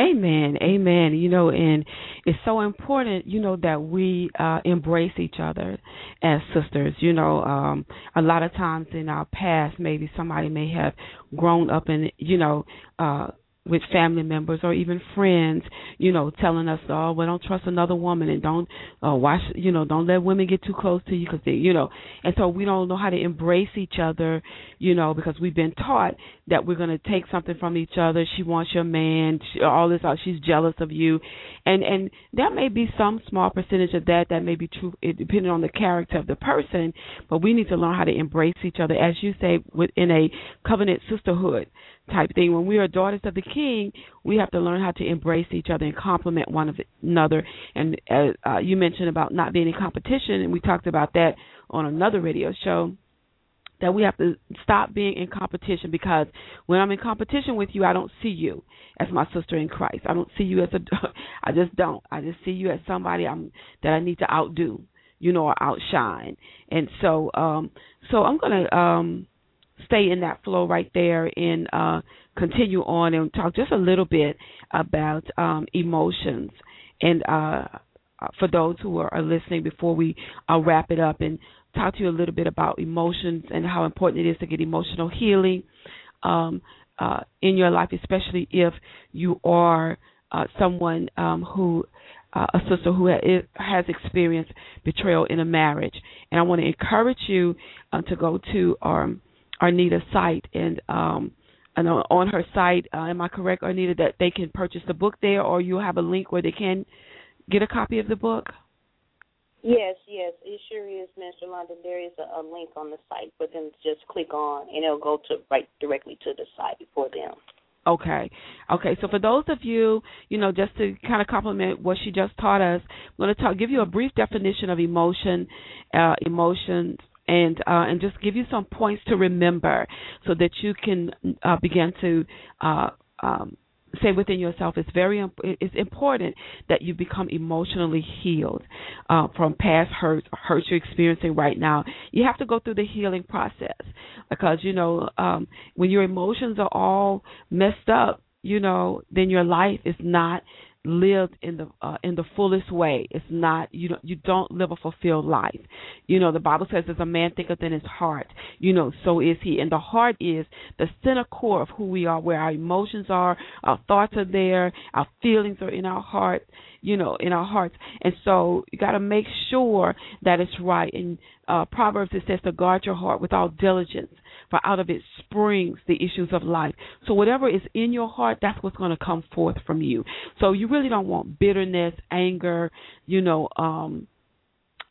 Amen. Amen. You know, and it's so important, you know, that we uh embrace each other as sisters. You know, um a lot of times in our past maybe somebody may have grown up in, you know, uh with family members or even friends, you know, telling us, "Oh, well, don't trust another woman and don't uh, watch, you know, don't let women get too close to you because they, you know." And so we don't know how to embrace each other, you know, because we've been taught that we're going to take something from each other. She wants your man, she, all this, she's jealous of you, and and there may be some small percentage of that that may be true, depending on the character of the person. But we need to learn how to embrace each other, as you say, within a covenant sisterhood type thing. When we are daughters of the King, we have to learn how to embrace each other and complement one another. And uh, uh, you mentioned about not being in competition, and we talked about that on another radio show. That we have to stop being in competition because when I'm in competition with you, I don't see you as my sister in Christ. I don't see you as a, I just don't. I just see you as somebody I'm that I need to outdo, you know, or outshine. And so, um, so I'm gonna um stay in that flow right there and uh, continue on and talk just a little bit about um, emotions and uh, for those who are, listening before we uh, wrap it up and talk to you a little bit about emotions and how important it is to get emotional healing um, uh, in your life, especially if you are uh, someone um, who uh, a sister who has experienced betrayal in a marriage. And I want to encourage you uh, to go to um, Arnita's site and um, and on her site, uh, am I correct, Arnita, that they can purchase the book there, or you have a link where they can get a copy of the book? Yes, yes, it sure is, Mr. London. There is a, a link on the site for them to just click on, and it'll go to right directly to the site for them. Okay. Okay. So for those of you, you know, just to kind of complement what she just taught us, I'm going to talk, give you a brief definition of emotion, uh, emotions, and uh, and just give you some points to remember so that you can uh, begin to uh, um, say within yourself it's very it's important that you become emotionally healed uh, from past hurts hurts you're experiencing right now. You have to go through the healing process because you know um when your emotions are all messed up you know then your life is not lived in the uh, in the fullest way. It's not you don't you don't live a fulfilled life. You know the Bible says, "As a man thinketh in his heart, you know so is he." And the heart is the center core of who we are, where our emotions are, our thoughts are there, our feelings are in our heart, you know, in our hearts. And so you got to make sure that it's right. In uh, Proverbs it says to guard your heart with all diligence for out of it springs the issues of life. So whatever is in your heart, that's what's going to come forth from you. So you really don't want bitterness, anger, you know, um,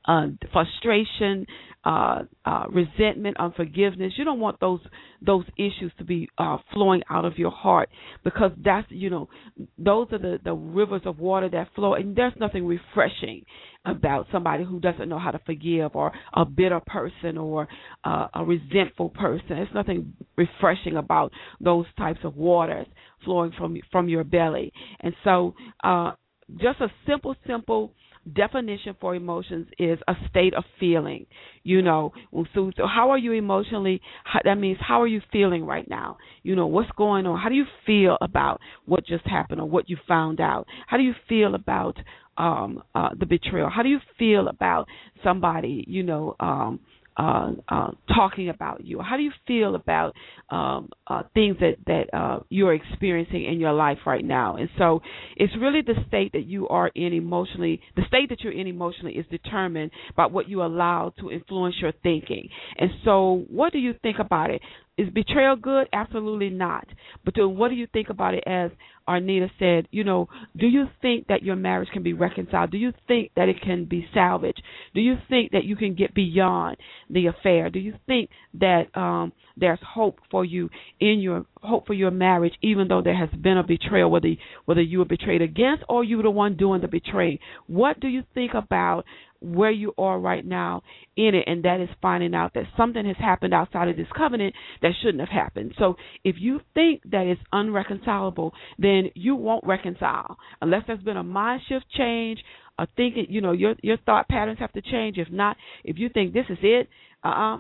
uh, frustration, uh, uh, resentment, unforgiveness. You don't want those those issues to be uh, flowing out of your heart because that's you know those are the the rivers of water that flow, and there's nothing refreshing about somebody who doesn't know how to forgive or a bitter person or uh, a resentful person. There's nothing refreshing about those types of waters flowing from from your belly, and so uh, just a simple, simple definition for emotions is a state of feeling. You know, so, so how are you emotionally? How, that means how are you feeling right now? You know, what's going on? How do you feel about what just happened or what you found out? How do you feel about um uh the betrayal? How do you feel about somebody, you know, um uh, uh, talking about you? How do you feel about um, uh, things that that uh, you're experiencing in your life right now? And so, it's really the state that you are in emotionally. The state that you're in emotionally is determined by what you allow to influence your thinking. And so, what do you think about it? Is betrayal good? Absolutely not. But then what do you think about it as Arnita said, you know, do you think that your marriage can be reconciled? Do you think that it can be salvaged? Do you think that you can get beyond the affair? Do you think that um there's hope for you in your hope for your marriage even though there has been a betrayal whether whether you were betrayed against or you were the one doing the betraying? What do you think about where you are right now in it, and that is finding out that something has happened outside of this covenant that shouldn't have happened. So if you think that it's unreconcilable, then you won't reconcile unless there's been a mind shift change. A thinking, you know, your your thought patterns have to change. If not, if you think this is it, uh, uh-uh,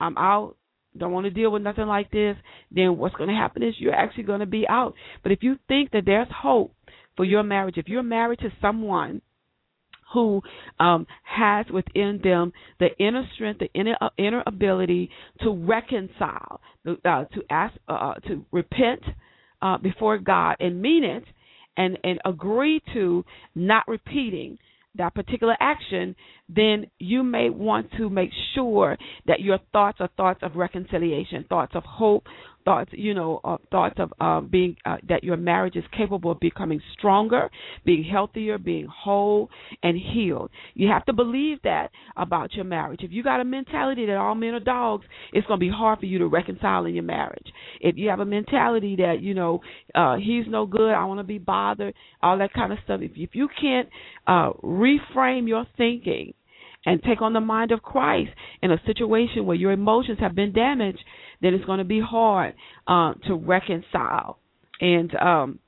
I'm out don't want to deal with nothing like this, then what's going to happen is you're actually going to be out. But if you think that there's hope for your marriage, if you're married to someone who um, has within them the inner strength, the inner uh, inner ability to reconcile, uh, to ask, uh, uh, to repent uh, before God and mean it, and and agree to not repeating that particular action, then you may want to make sure that your thoughts are thoughts of reconciliation, thoughts of hope, thoughts, you know, uh, thoughts of uh, being uh, that your marriage is capable of becoming stronger, being healthier, being whole and healed. You have to believe that about your marriage. If you got a mentality that all men are dogs, it's going to be hard for you to reconcile in your marriage. If you have a mentality that you know uh, he's no good, I want to be bothered, all that kind of stuff. If if you can't uh, reframe your thinking and take on the mind of Christ in a situation where your emotions have been damaged, then it's going to be hard uh, to reconcile. And um,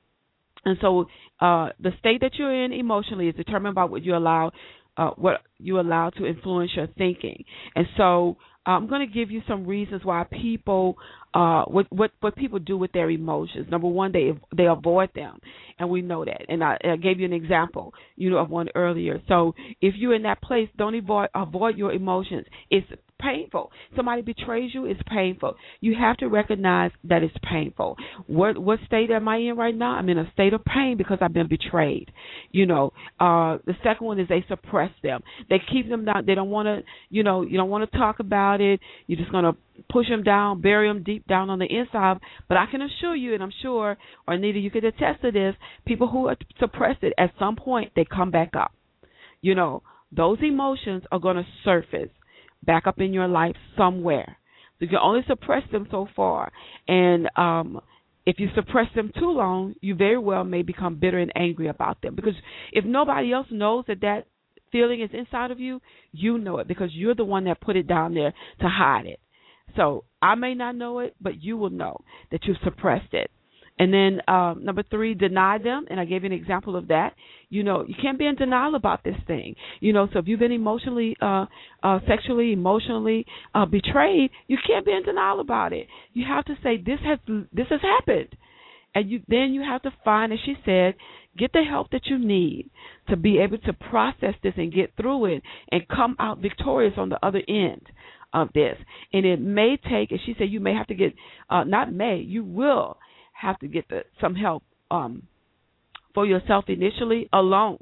and so uh, the state that you're in emotionally is determined by what you allow uh, what you allow to influence your thinking. And so I'm going to give you some reasons why people uh what what what people do with their emotions. Number one, they they avoid them, and we know that. And I, I gave you an example, you know, of one earlier. So if you're in that place, don't avoid avoid your emotions. It's painful. Somebody betrays you, it's painful. You have to recognize that it's painful. What what state am I in right now? I'm in a state of pain because I've been betrayed. You know, uh the second one is they suppress them. They keep them down. They don't want to, you know, you don't want to talk about it. You're just going to push them down, bury them deep down on the inside. But I can assure you, and I'm sure, or Arnita, you could attest to this, people who are suppressed it, at some point, they come back up. You know, those emotions are going to surface back up in your life somewhere. So you can only suppress them so far. And um if you suppress them too long, you very well may become bitter and angry about them. Because if nobody else knows that that feeling is inside of you, you know it because you're the one that put it down there to hide it. So I may not know it, but you will know that you've suppressed it. And then um, number three, deny them. And I gave you an example of that. You know, you can't be in denial about this thing. You know, so if you've been emotionally, uh, uh, sexually, emotionally uh, betrayed, you can't be in denial about it. You have to say this has this has happened, and you then you have to find, as she said, get the help that you need to be able to process this and get through it and come out victorious on the other end of this. And it may take, as she said, you may have to get, uh, not may, you will have to get the, some help um, for yourself initially alone.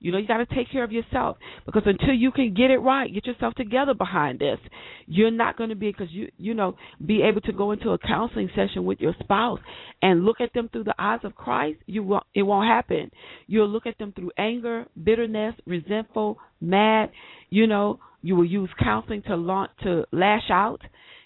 You know, you got to take care of yourself because until you can get it right, get yourself together behind this, you're not going to be because you you know be able to go into a counseling session with your spouse and look at them through the eyes of Christ. You won't, it won't happen. You'll look at them through anger, bitterness, resentful, mad. You know, you will use counseling to launch to lash out.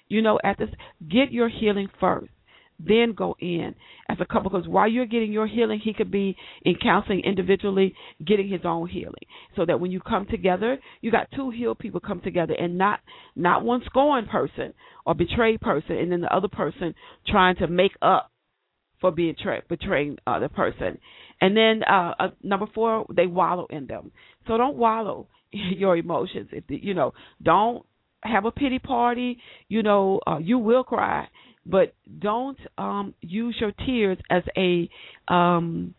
You know, at this, get your healing first then go in as a couple because while you're getting your healing he could be in counseling individually getting his own healing. So that when you come together you got two healed people come together and not not one scorned person or betrayed person and then the other person trying to make up for being tra- betraying uh, the person. And then uh, uh number four they wallow in them. So don't wallow your emotions if the, you know don't have a pity party you know uh, you will cry but don't um, use your tears as a um,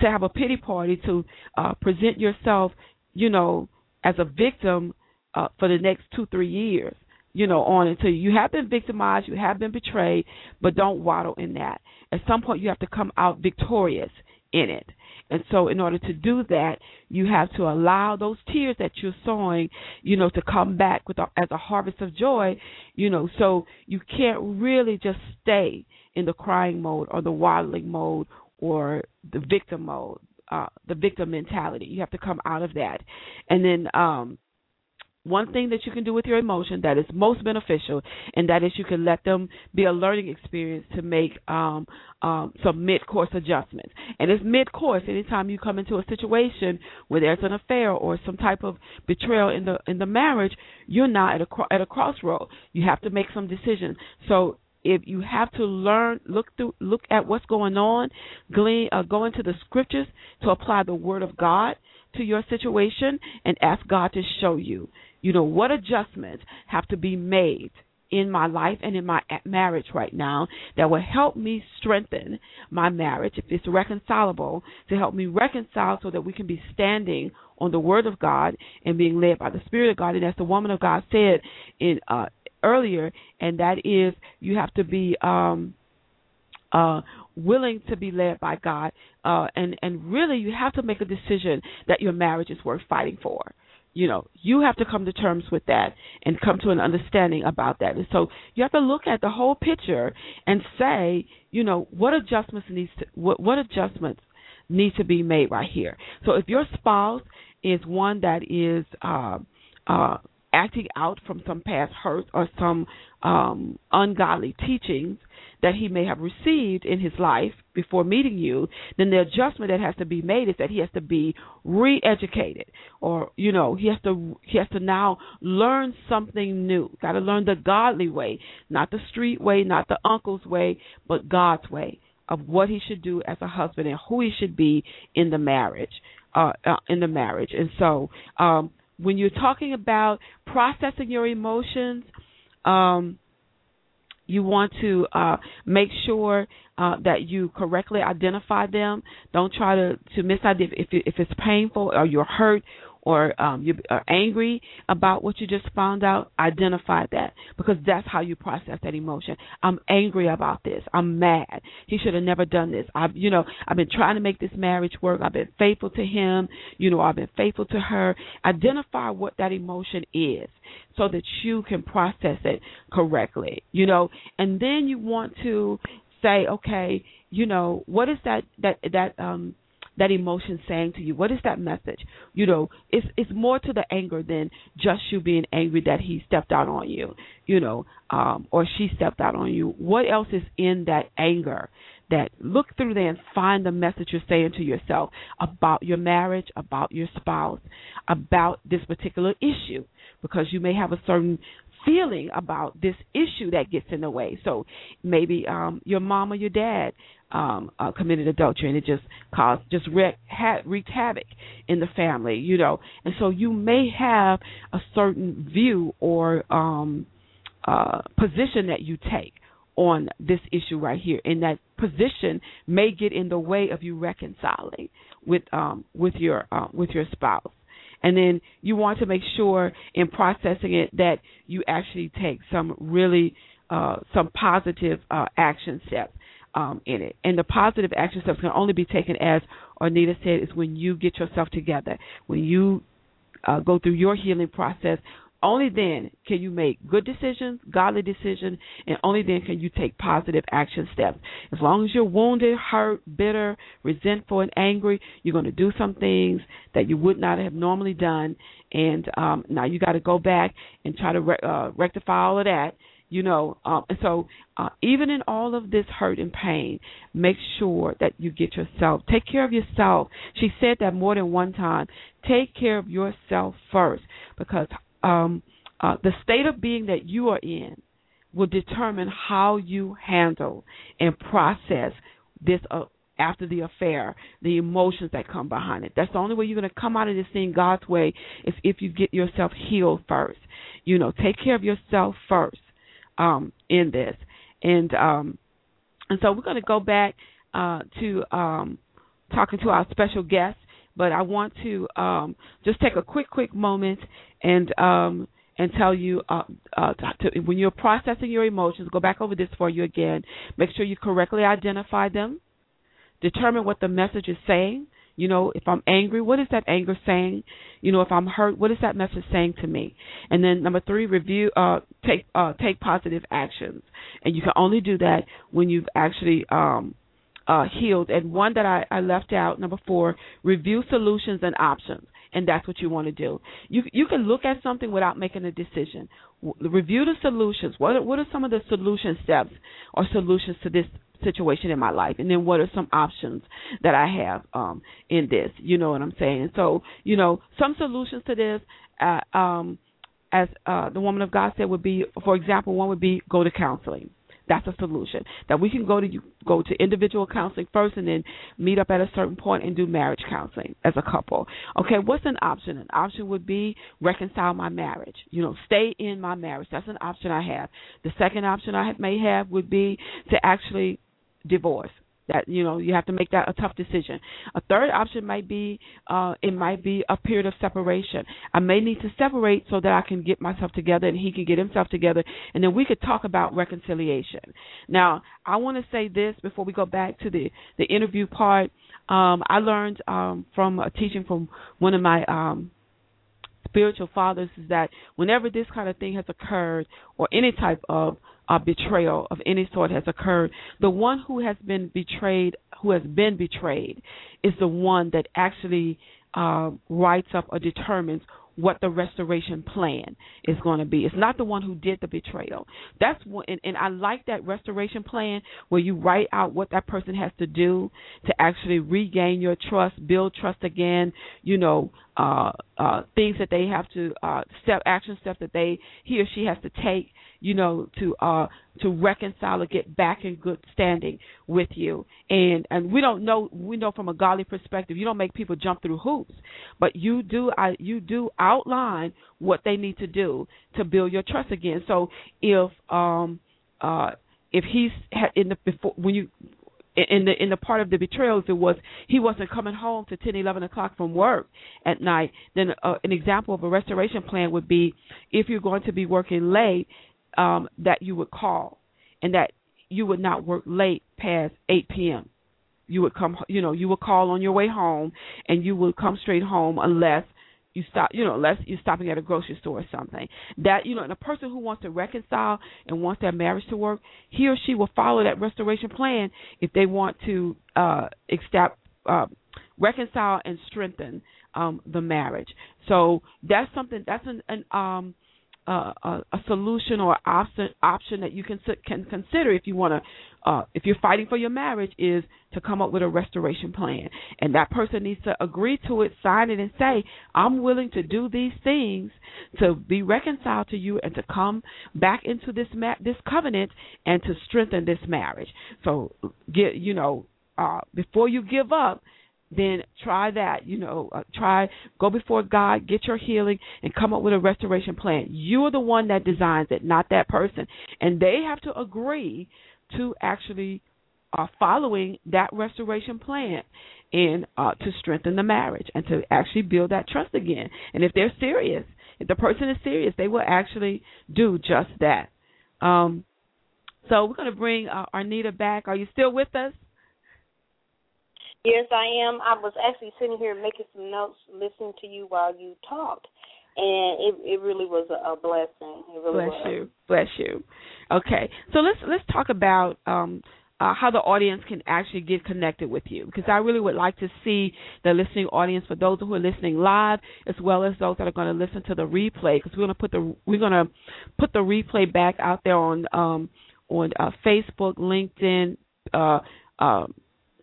to have a pity party to uh, present yourself, you know, as a victim uh, for the next two three years, you know, on until you have been victimized, you have been betrayed, but don't waddle in that. At some point, you have to come out victorious in it. And so, in order to do that, you have to allow those tears that you're sowing, you know, to come back with a, as a harvest of joy, you know. So you can't really just stay in the crying mode or the waddling mode or the victim mode, uh, the victim mentality. You have to come out of that, and then um, one thing that you can do with your emotion that is most beneficial, and that is you can let them be a learning experience to make um, um, some mid-course adjustments. And it's mid-course anytime you come into a situation where there's an affair or some type of betrayal in the in the marriage, you're now at a at a crossroad. You have to make some decisions. So if you have to learn, look through, look at what's going on, glean, uh, go into the scriptures to apply the word of God to your situation, and ask God to show you you know, what adjustments have to be made in my life and in my marriage right now that will help me strengthen my marriage if it's reconcilable to help me reconcile so that we can be standing on the word of God and being led by the spirit of God. And as the woman of God said in uh earlier and that is you have to be um uh willing to be led by God uh and and really you have to make a decision that your marriage is worth fighting for you know you have to come to terms with that and come to an understanding about that. And so you have to look at the whole picture and say you know what adjustments needs to what what adjustments need to be made right here. So if your spouse is one that is uh uh acting out from some past hurt or some um ungodly teachings that he may have received in his life before meeting you, then the adjustment that has to be made is that he has to be re-educated, or you know, he has to he has to now learn something new. Got to learn the godly way, not the street way, not the uncle's way, but God's way of what he should do as a husband and who he should be in the marriage, uh, uh in the marriage. And so, um, when you're talking about processing your emotions um, you want to uh, make sure uh, that you correctly identify them. Don't try to to misidentify if if it's painful or you're hurt or um, you are angry about what you just found out, identify that because that's how you process that emotion. I'm angry about this. I'm mad. He should have never done this. I've, you know, I've been trying to make this marriage work. I've been faithful to him. You know, I've been faithful to her. Identify what that emotion is so that you can process it correctly. You know, and then you want to say, okay, you know, what is that that that um that emotion saying to you? What is that message? You know, it's it's more to the anger than just you being angry that he stepped out on you, you know, um, or she stepped out on you. What else is in that anger? That look through there and find the message you're saying to yourself about your marriage, about your spouse, about this particular issue, because you may have a certain feeling about this issue that gets in the way. So maybe um your mom or your dad um uh, committed adultery and it just caused just wreaked, ha- wreaked havoc in the family, you know. And so you may have a certain view or um uh position that you take on this issue right here and that position may get in the way of you reconciling with um with your uh, with your spouse and then you want to make sure in processing it that you actually take some really uh, some positive uh, action steps um, in it. And the positive action steps can only be taken, as Arnita said, is when you get yourself together, when you uh, go through your healing process only then can you make good decisions, godly decisions, and only then can you take positive action steps. As long as you're wounded, hurt, bitter, resentful, and angry, you're going to do some things that you would not have normally done. And um, now you got to go back and try to re- uh, rectify all of that. You know, um, and so uh, even in all of this hurt and pain, make sure that you get yourself, take care of yourself. She said that more than one time. Take care of yourself first, because um, uh, the state of being that you are in will determine how you handle and process this uh, after the affair, the emotions that come behind it. That's the only way you're going to come out of this thing God's way is if you get yourself healed first. You know, take care of yourself first um, in this, and um, and so we're going to go back uh, to um, talking to our special guest but I want to um, just take a quick, quick moment and um, and tell you uh, uh, to, when you're processing your emotions. Go back over this for you again. Make sure you correctly identify them. Determine what the message is saying. You know, if I'm angry, what is that anger saying? You know, if I'm hurt, what is that message saying to me? And then number three, review, uh, take uh, take positive actions, and you can only do that when you've actually um, uh, healed. And one that I, I left out, number four, review solutions and options. And that's what you want to do. You you can look at something without making a decision. W- review the solutions. What what are some of the solution steps or solutions to this situation in my life and then what are some options that I have um in this you know what I'm saying so you know some solutions to this uh, um as uh the woman of God said would be for example one would be go to counseling that's a solution. That we can go to go to individual counseling first, and then meet up at a certain point and do marriage counseling as a couple. Okay, what's an option? An option would be reconcile my marriage. You know, stay in my marriage. That's an option I have. The second option I may have would be to actually divorce. That you know you have to make that a tough decision. A third option might be uh it might be a period of separation. I may need to separate so that i can get myself together and he can get himself together and then we could talk about reconciliation. Now i want to say this before we go back to the the interview part. Um i learned um from a teaching from one of my um spiritual fathers is that whenever this kind of thing has occurred or any type of uh, betrayal of any sort has occurred, the one who has been betrayed, who has been betrayed, is the one that actually uh, writes up or determines what the restoration plan is going to be. It's not the one who did the betrayal. That's what, and, and I like that restoration plan where you write out what that person has to do to actually regain your trust, build trust again, you know, uh, uh, things that they have to uh, step action steps that they he or she has to take, you know, to uh, to reconcile or get back in good standing with you. And and we don't know we know from a godly perspective, you don't make people jump through hoops, but you do I you do outline what they need to do to build your trust again. So if um uh if he's in the before when you in the in the part of the betrayals it was he wasn't coming home to ten eleven o'clock from work at night then uh, an example of a restoration plan would be if you're going to be working late um that you would call and that you would not work late past eight pm you would come you know you would call on your way home and you would come straight home unless you stop you know unless you're stopping at a grocery store or something. That you know and a person who wants to reconcile and wants their marriage to work he or she will follow that restoration plan if they want to uh extap, uh reconcile and strengthen um the marriage. So that's something that's an, an um a, a solution or option option that you can can consider if you want to uh, if you're fighting for your marriage is to come up with a restoration plan. And that person needs to agree to it sign it and say i'm willing to do these things to be reconciled to you and to come back into this ma- this covenant and to strengthen this marriage. So get you know uh before you give up then try that. You know, uh, try go before God, get your healing, and come up with a restoration plan. You are the one that designs it, not that person, and they have to agree to actually uh, following that restoration plan and uh, to strengthen the marriage and to actually build that trust again. And if they're serious, if the person is serious, they will actually do just that. Um, so we're going to bring uh, Arnita back. Are you still with us? Yes, I am. I was actually sitting here making some notes, listening to you while you talked, and it it really was a, a blessing. It really Bless was. you. Bless you. Okay, so let's let's talk about um, uh, how the audience can actually get connected with you because I really would like to see the listening audience for those who are listening live as well as those that are going to listen to the replay because we're going to put the we're going to put the replay back out there on um, on uh, Facebook, LinkedIn. Uh, uh,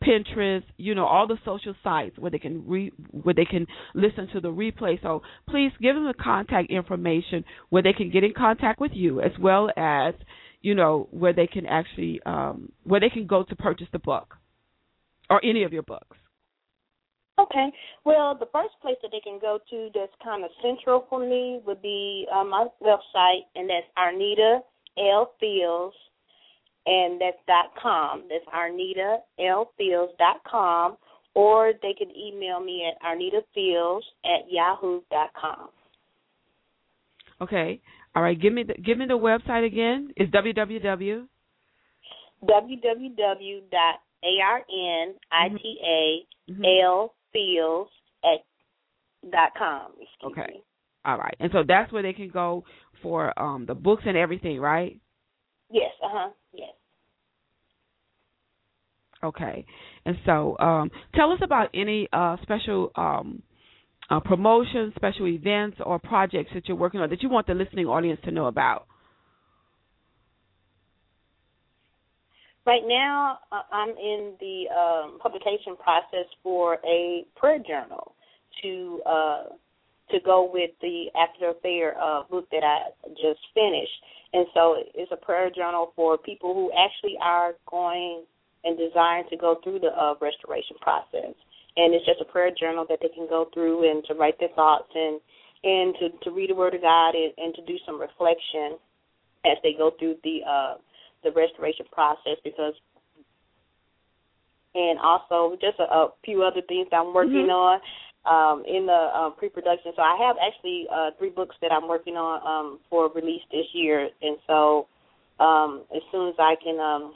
Pinterest, you know, all the social sites where they can re where they can listen to the replay. So please give them the contact information where they can get in contact with you as well as, you know, where they can actually um where they can go to purchase the book or any of your books. Okay. Well, the first place that they can go to that's kind of central for me would be uh, my website, and that's Arnita L Fields and that's dot com. That's Arnita L Fields dot com, or they can email me at Arnita Fields at yahoo dot com. Okay. All right. Give me the give me the website again. It's www. www dot L Fields at dot com. Okay. Me. All right. And so that's where they can go for um the books and everything, right? Yes. Uh huh. Okay. And so, um, tell us about any uh, special um, uh, promotions, special events, or projects that you're working on that you want the listening audience to know about. Right now, uh, I'm in the um, publication process for a prayer journal to uh, to go with the After Affair uh, book that I just finished. And so it's a prayer journal for people who actually are going and desiring to go through the uh, restoration process. And it's just a prayer journal that they can go through and to write their thoughts and and to, to read the Word of God and, and to do some reflection as they go through the uh, the restoration process because and also just a, a few other things that I'm working mm-hmm. on um, in the um, pre-production. So I have actually uh, three books that I'm working on um, for release this year, and so um, as soon as I can, um,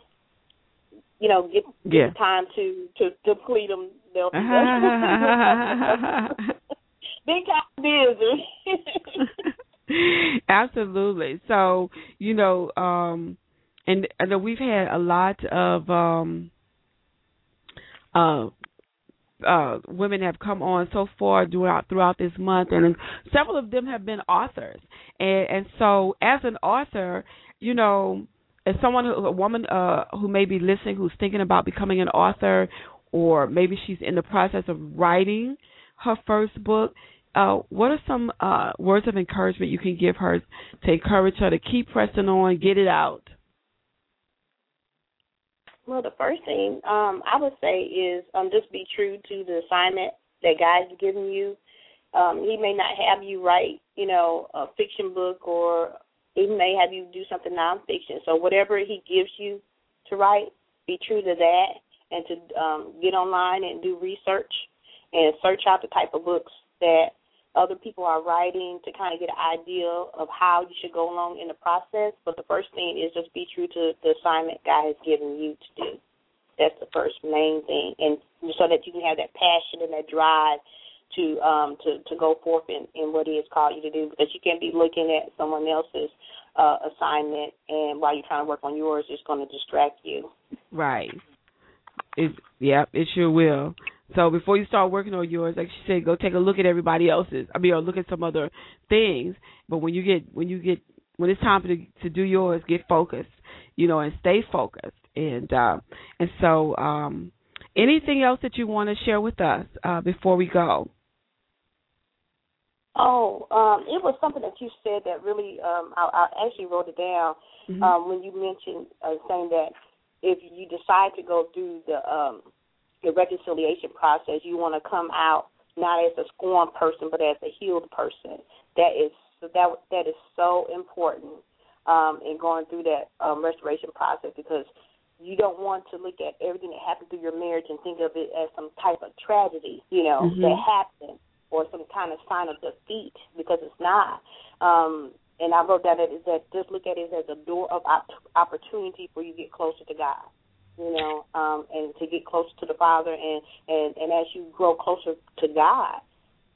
you know, get, get yeah. time to to complete them, they'll be big time busy. Absolutely. So you know, um, and I know we've had a lot of um, uh, uh, women have come on so far throughout throughout this month, and several of them have been authors. And, and so, as an author, you know, as someone, a woman uh, who may be listening, who's thinking about becoming an author, or maybe she's in the process of writing her first book, uh, what are some uh, words of encouragement you can give her to encourage her to keep pressing on, get it out? Well, the first thing um, I would say is um, just be true to the assignment that God's given you. Um, he may not have you write, you know, a fiction book, or he may have you do something nonfiction. So whatever he gives you to write, be true to that, and to um, get online and do research and search out the type of books that other people are writing to kind of get an idea of how you should go along in the process. But the first thing is just be true to the assignment God has given you to do. That's the first main thing, and so that you can have that passion and that drive to um to to go forth in, in what He has called you to do. Because you can't be looking at someone else's uh assignment, and while you're trying to work on yours, it's going to distract you. Right. It yeah, it sure will. So before you start working on yours, like she said, go take a look at everybody else's. I mean, or look at some other things. But when you get when you get when it's time to to do yours, get focused, you know, and stay focused. And uh, and so, um, anything else that you want to share with us uh, before we go? Oh, um, it was something that you said that really, um, I, I actually wrote it down mm-hmm. um, when you mentioned uh, saying that if you decide to go through the um, the reconciliation process, you want to come out not as a scorned person, but as a healed person. That is so that that is so important um, in going through that um, restoration process because you don't want to look at everything that happened through your marriage and think of it as some type of tragedy, you know, mm-hmm. that happened or some kind of sign of defeat because it's not. Um, and I wrote that that just look at it as a door of opportunity for you to get closer to God you know, um, and to get closer to the Father, and and and as you grow closer to God,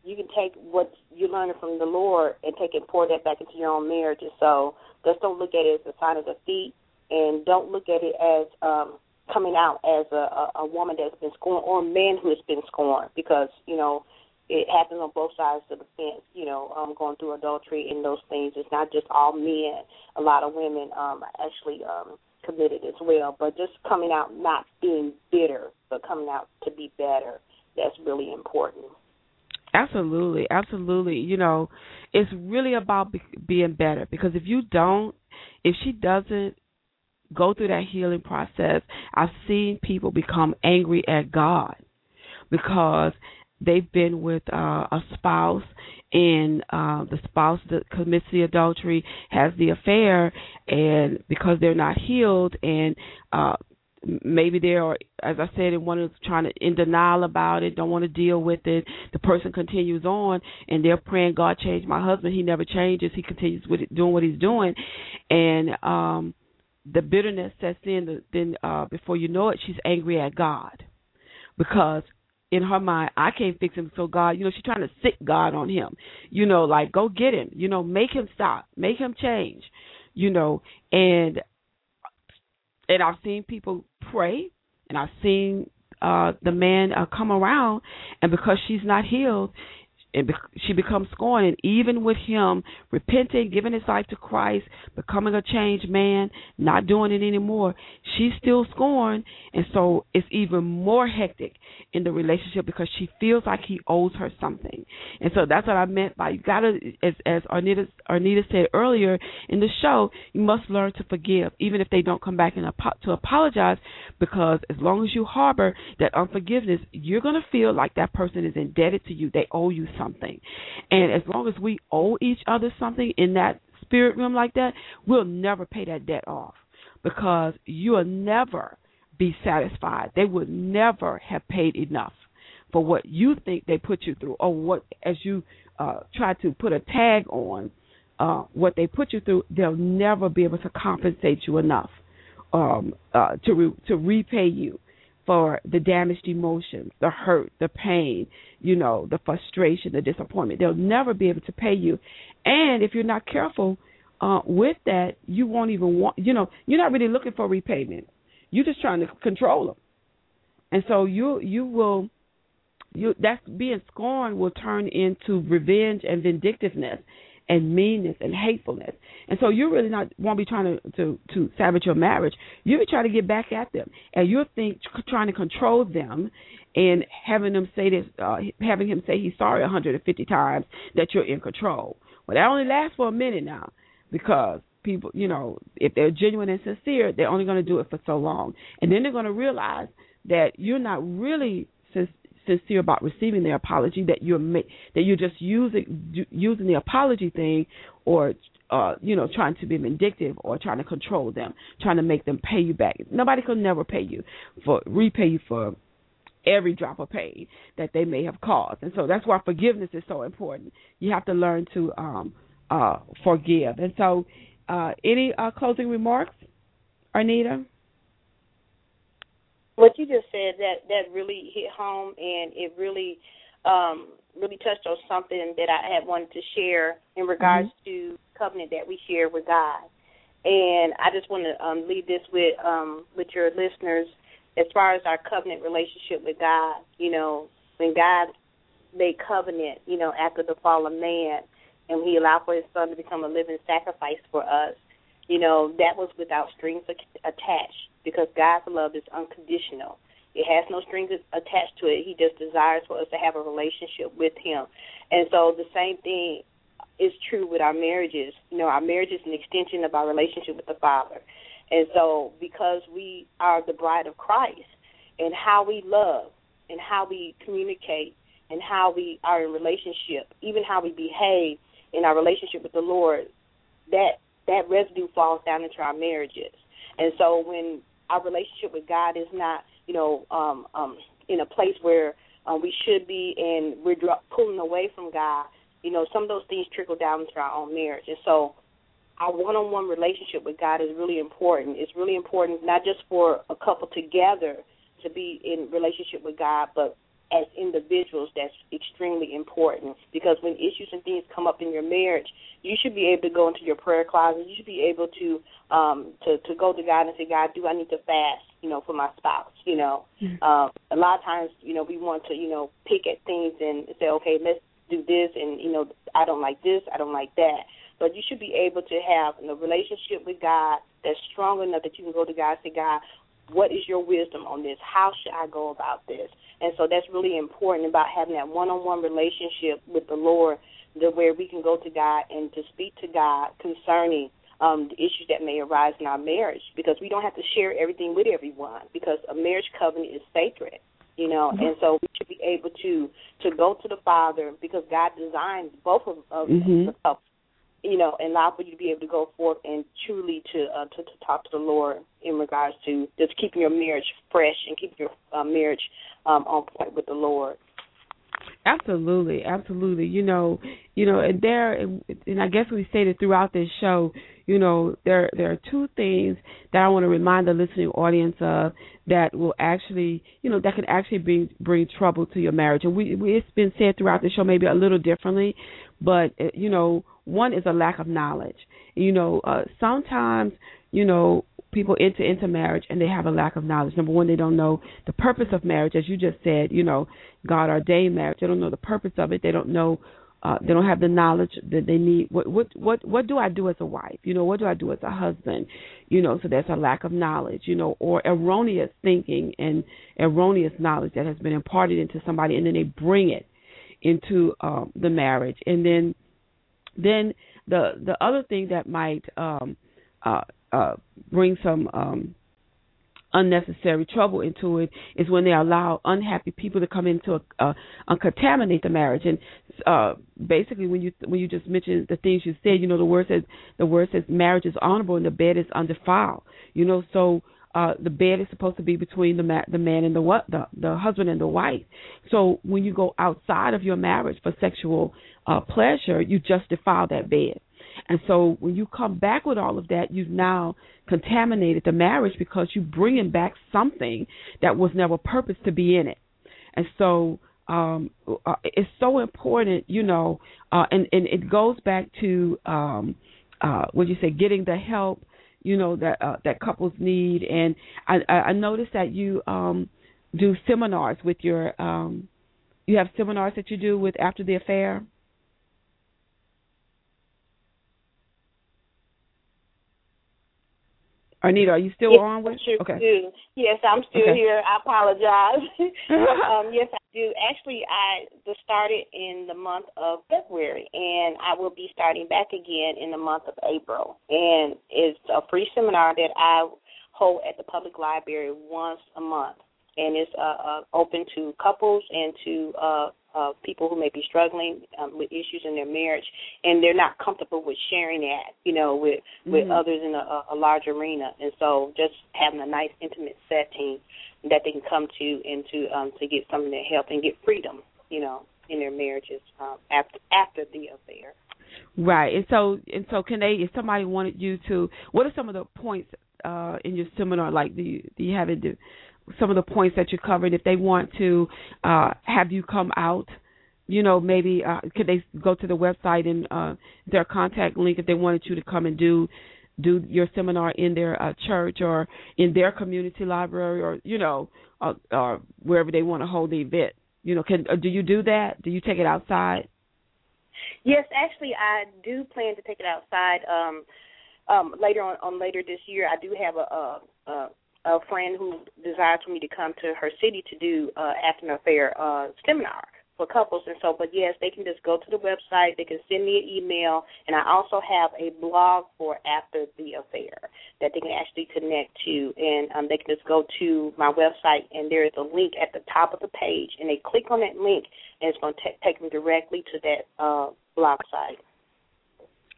you can take what you're learning from the Lord and take it, pour that back into your own marriages. So just don't look at it as a sign of defeat, and don't look at it as um, coming out as a, a, a woman that's been scorned or a man who has been scorned, because you know it happens on both sides of the fence. You know, um, going through adultery and those things. It's not just all men. A lot of women um, actually. Um, committed as well. But just coming out not being bitter, but coming out to be better. That's really important. Absolutely, absolutely. You know, it's really about be- being better because if you don't, if she doesn't go through that healing process, I've seen people become angry at God because they've been with uh, a spouse and uh, the spouse that commits the adultery has the affair, and because they're not healed, and uh, maybe they are, as I said, and one is trying to in denial about it, don't want to deal with it. The person continues on, and they're praying, God change my husband. He never changes. He continues with it, doing what he's doing, and um, the bitterness sets in. Then uh, before you know it, she's angry at God because in her mind, I can't fix him. So God, you know, she's trying to sit God on him. You know, like go get him. You know, make him stop, make him change. You know, and and I've seen people pray, and I've seen uh the man uh, come around, and because she's not healed, and she becomes scorned. And even with him repenting, giving his life to Christ, becoming a changed man, not doing it anymore, she's still scorned. And so it's even more hectic in the relationship because she feels like he owes her something. And so that's what I meant by you got to, as, as Arnita, Arnita said earlier in the show, you must learn to forgive, even if they don't come back and to apologize, because as long as you harbor that unforgiveness, you're going to feel like that person is indebted to you. They owe you something. And as long as we owe each other something in that spirit realm like that, we'll never pay that debt off because you'll never be satisfied. They would never have paid enough for what you think they put you through or what as you uh try to put a tag on uh what they put you through, they'll never be able to compensate you enough um uh to re- to repay you for the damaged emotions, the hurt, the pain, you know, the frustration, the disappointment. They'll never be able to pay you. And if you're not careful uh, with that, you won't even want, you know, you're not really looking for repayment. You're just trying to control them. And so you you will you that's being scorned will turn into revenge and vindictiveness and meanness and hatefulness. And so you really not won't be trying to to to savage your marriage. You'll be trying to get back at them, and you'll think trying to control them and having them say this, uh, having him say he's sorry 150 times that you're in control. Well, that only lasts for a minute now because people, you know, if they're genuine and sincere, they're only going to do it for so long, and then they're going to realize that you're not really sincere about receiving their apology. That you're ma- that you're just using using the apology thing, or uh, you know, trying to be vindictive or trying to control them, trying to make them pay you back. Nobody can never pay you for repay you for every drop of pain that they may have caused. And so that's why forgiveness is so important. You have to learn to um uh forgive. And so uh any uh closing remarks, Arnita? What you just said that that really hit home and it really um really touched on something that I had wanted to share in regards mm-hmm. to covenant that we share with God. And I just want to um, leave this with um, with your listeners as far as our covenant relationship with God. You know, when God made covenant, you know, after the fall of man, and He allowed for His Son to become a living sacrifice for us. You know, that was without strings attached because God's love is unconditional. It has no strings attached to it. He just desires for us to have a relationship with Him. And so the same thing is true with our marriages. You know, our marriage is an extension of our relationship with the Father. And so because we are the bride of Christ and how we love and how we communicate and how we are in relationship, even how we behave in our relationship with the Lord, that that residue falls down into our marriages. And so when our relationship with God is not, you know, um, um, in a place where uh, we should be and we're pulling away from God, you know, some of those things trickle down into our own marriage. And so our one-on-one relationship with God is really important. It's really important not just for a couple together to be in relationship with God, but as individuals, that's extremely important because when issues and things come up in your marriage, you should be able to go into your prayer closet. You should be able to um to to go to God and say, God, do I need to fast? You know, for my spouse. You know, mm-hmm. um, a lot of times, you know, we want to you know pick at things and say, okay, let's do this, and you know, I don't like this, I don't like that. But you should be able to have a relationship with God that's strong enough that you can go to God and say, God, what is your wisdom on this? How should I go about this? And so that's really important about having that one-on-one relationship with the Lord, the, where we can go to God and to speak to God concerning um, the issues that may arise in our marriage, because we don't have to share everything with everyone, because a marriage covenant is sacred, you know. Mm-hmm. And so we should be able to to go to the Father because God designed both of, of mm-hmm. the couple you know, and allow for you to be able to go forth and truly to uh, to, to talk to the Lord in regards to just keeping your marriage fresh and keeping your uh, marriage um, on point with the Lord. Absolutely, absolutely. You know, you know, and there, and I guess we stated throughout this show, you know, there there are two things that I want to remind the listening audience of that will actually, you know, that can actually bring bring trouble to your marriage. And we, we it's been said throughout the show, maybe a little differently, but you know, one is a lack of knowledge. You know, uh, sometimes you know people enter into marriage and they have a lack of knowledge. Number one, they don't know the purpose of marriage, as you just said. You know, God ordained marriage. They don't know the purpose of it. They don't know. Uh, they don't have the knowledge that they need. What what what what do I do as a wife? You know, what do I do as a husband? You know, so there's a lack of knowledge. You know, or erroneous thinking and erroneous knowledge that has been imparted into somebody, and then they bring it into um, the marriage, and then then the the other thing that might um, uh, uh, bring some um, unnecessary trouble into it is when they allow unhappy people to come into a, uh, contaminate the marriage. And uh, basically, when you when you just mentioned the things you said, you know, the word says the word says marriage is honorable and the bed is undefiled. You know, so uh, the bed is supposed to be between the ma- the man and the what the the husband and the wife. So when you go outside of your marriage for sexual uh, pleasure, you just defile that bed. And so when you come back with all of that, you've now contaminated the marriage because you're bringing back something that was never purposed to be in it. And so um, uh, it's so important, you know, uh, and, and it goes back to um, uh, what you say, getting the help, you know, that uh, that couples need. And I, I noticed that you um, do seminars with your, um, you have seminars that you do with after the affair. Arnita, are you still yes, on with? Sure okay. Do. Yes, I'm still okay. here. I apologize. um, yes, I do. Actually, I started in the month of February, and I will be starting back again in the month of April. And it's a free seminar that I hold at the public library once a month, and it's uh, uh, open to couples and to uh, uh, people who may be struggling um, with issues in their marriage, and they're not comfortable with sharing that, you know, with with mm-hmm. others in a, a large arena. And so, just having a nice intimate setting that they can come to and to um, to get some of that help and get freedom, you know, in their marriages um, after after the affair. Right, and so and so, can they? If somebody wanted you to, what are some of the points uh, in your seminar? Like, do you do you have it? Do, some of the points that you covered. If they want to uh, have you come out, you know, maybe uh, could they go to the website and uh, their contact link if they wanted you to come and do do your seminar in their uh, church or in their community library or you know uh, or wherever they want to hold the event. You know, can uh, do you do that? Do you take it outside? Yes, actually, I do plan to take it outside. Um, um, later on, on later this year, I do have a, a, a a friend who desires for me to come to her city to do uh, after an affair uh, seminar for couples and so. But yes, they can just go to the website. They can send me an email, and I also have a blog for after the affair that they can actually connect to, and um, they can just go to my website, and there is a link at the top of the page, and they click on that link, and it's going to take them directly to that uh, blog site.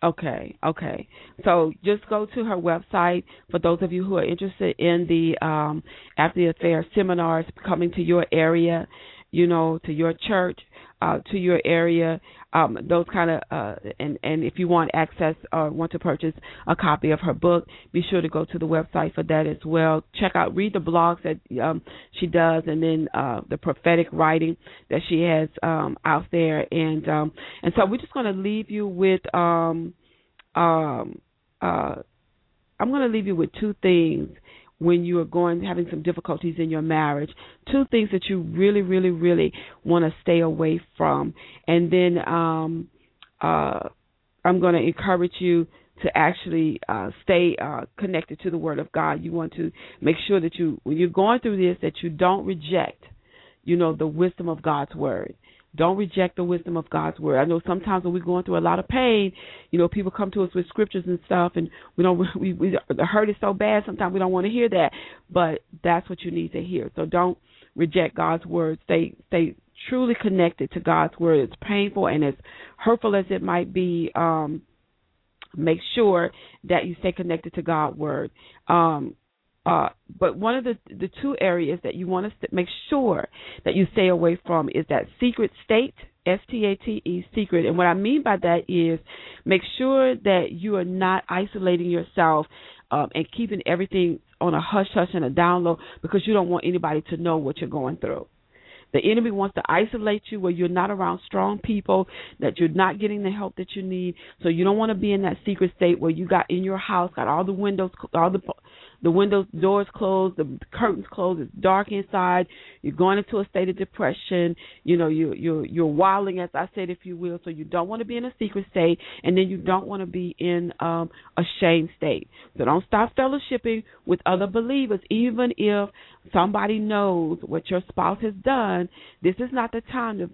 Okay, okay. So just go to her website for those of you who are interested in the um, after the affair seminars coming to your area, you know, to your church, uh, to your area, um, those kind of, uh, and and if you want access or want to purchase a copy of her book, be sure to go to the website for that as well. Check out, read the blogs that um, she does, and then uh, the prophetic writing that she has um, out there, and um, and so we're just going to leave you with, um, um, uh, I'm going to leave you with two things when you are going having some difficulties in your marriage. Two things that you really really really want to stay away from. And then um uh i'm going to encourage you to actually uh stay uh connected to the word of god. You want to make sure that you when you're going through this that you don't reject you know the wisdom of god's word don't reject the wisdom of God's word. I know sometimes when we're going through a lot of pain, you know, people come to us with scriptures and stuff, and we don't. We, we the hurt is so bad. Sometimes we don't want to hear that, but that's what you need to hear. So don't reject God's word. Stay stay truly connected to God's word. It's painful and as hurtful as it might be. Um, make sure that you stay connected to God's word. Um, uh, but one of the the two areas that you want to make sure that you stay away from is that secret state, S T A T E, secret. And what I mean by that is make sure that you are not isolating yourself um, and keeping everything on a hush hush and a down low because you don't want anybody to know what you're going through. The enemy wants to isolate you where you're not around strong people, that you're not getting the help that you need. So you don't want to be in that secret state where you got in your house, got all the windows, all the the windows doors closed, the curtains closed, it's dark inside, you're going into a state of depression, you know, you you're you're wilding as I said if you will, so you don't want to be in a secret state and then you don't want to be in um a shame state. So don't stop fellowshipping with other believers even if somebody knows what your spouse has done. This is not the time to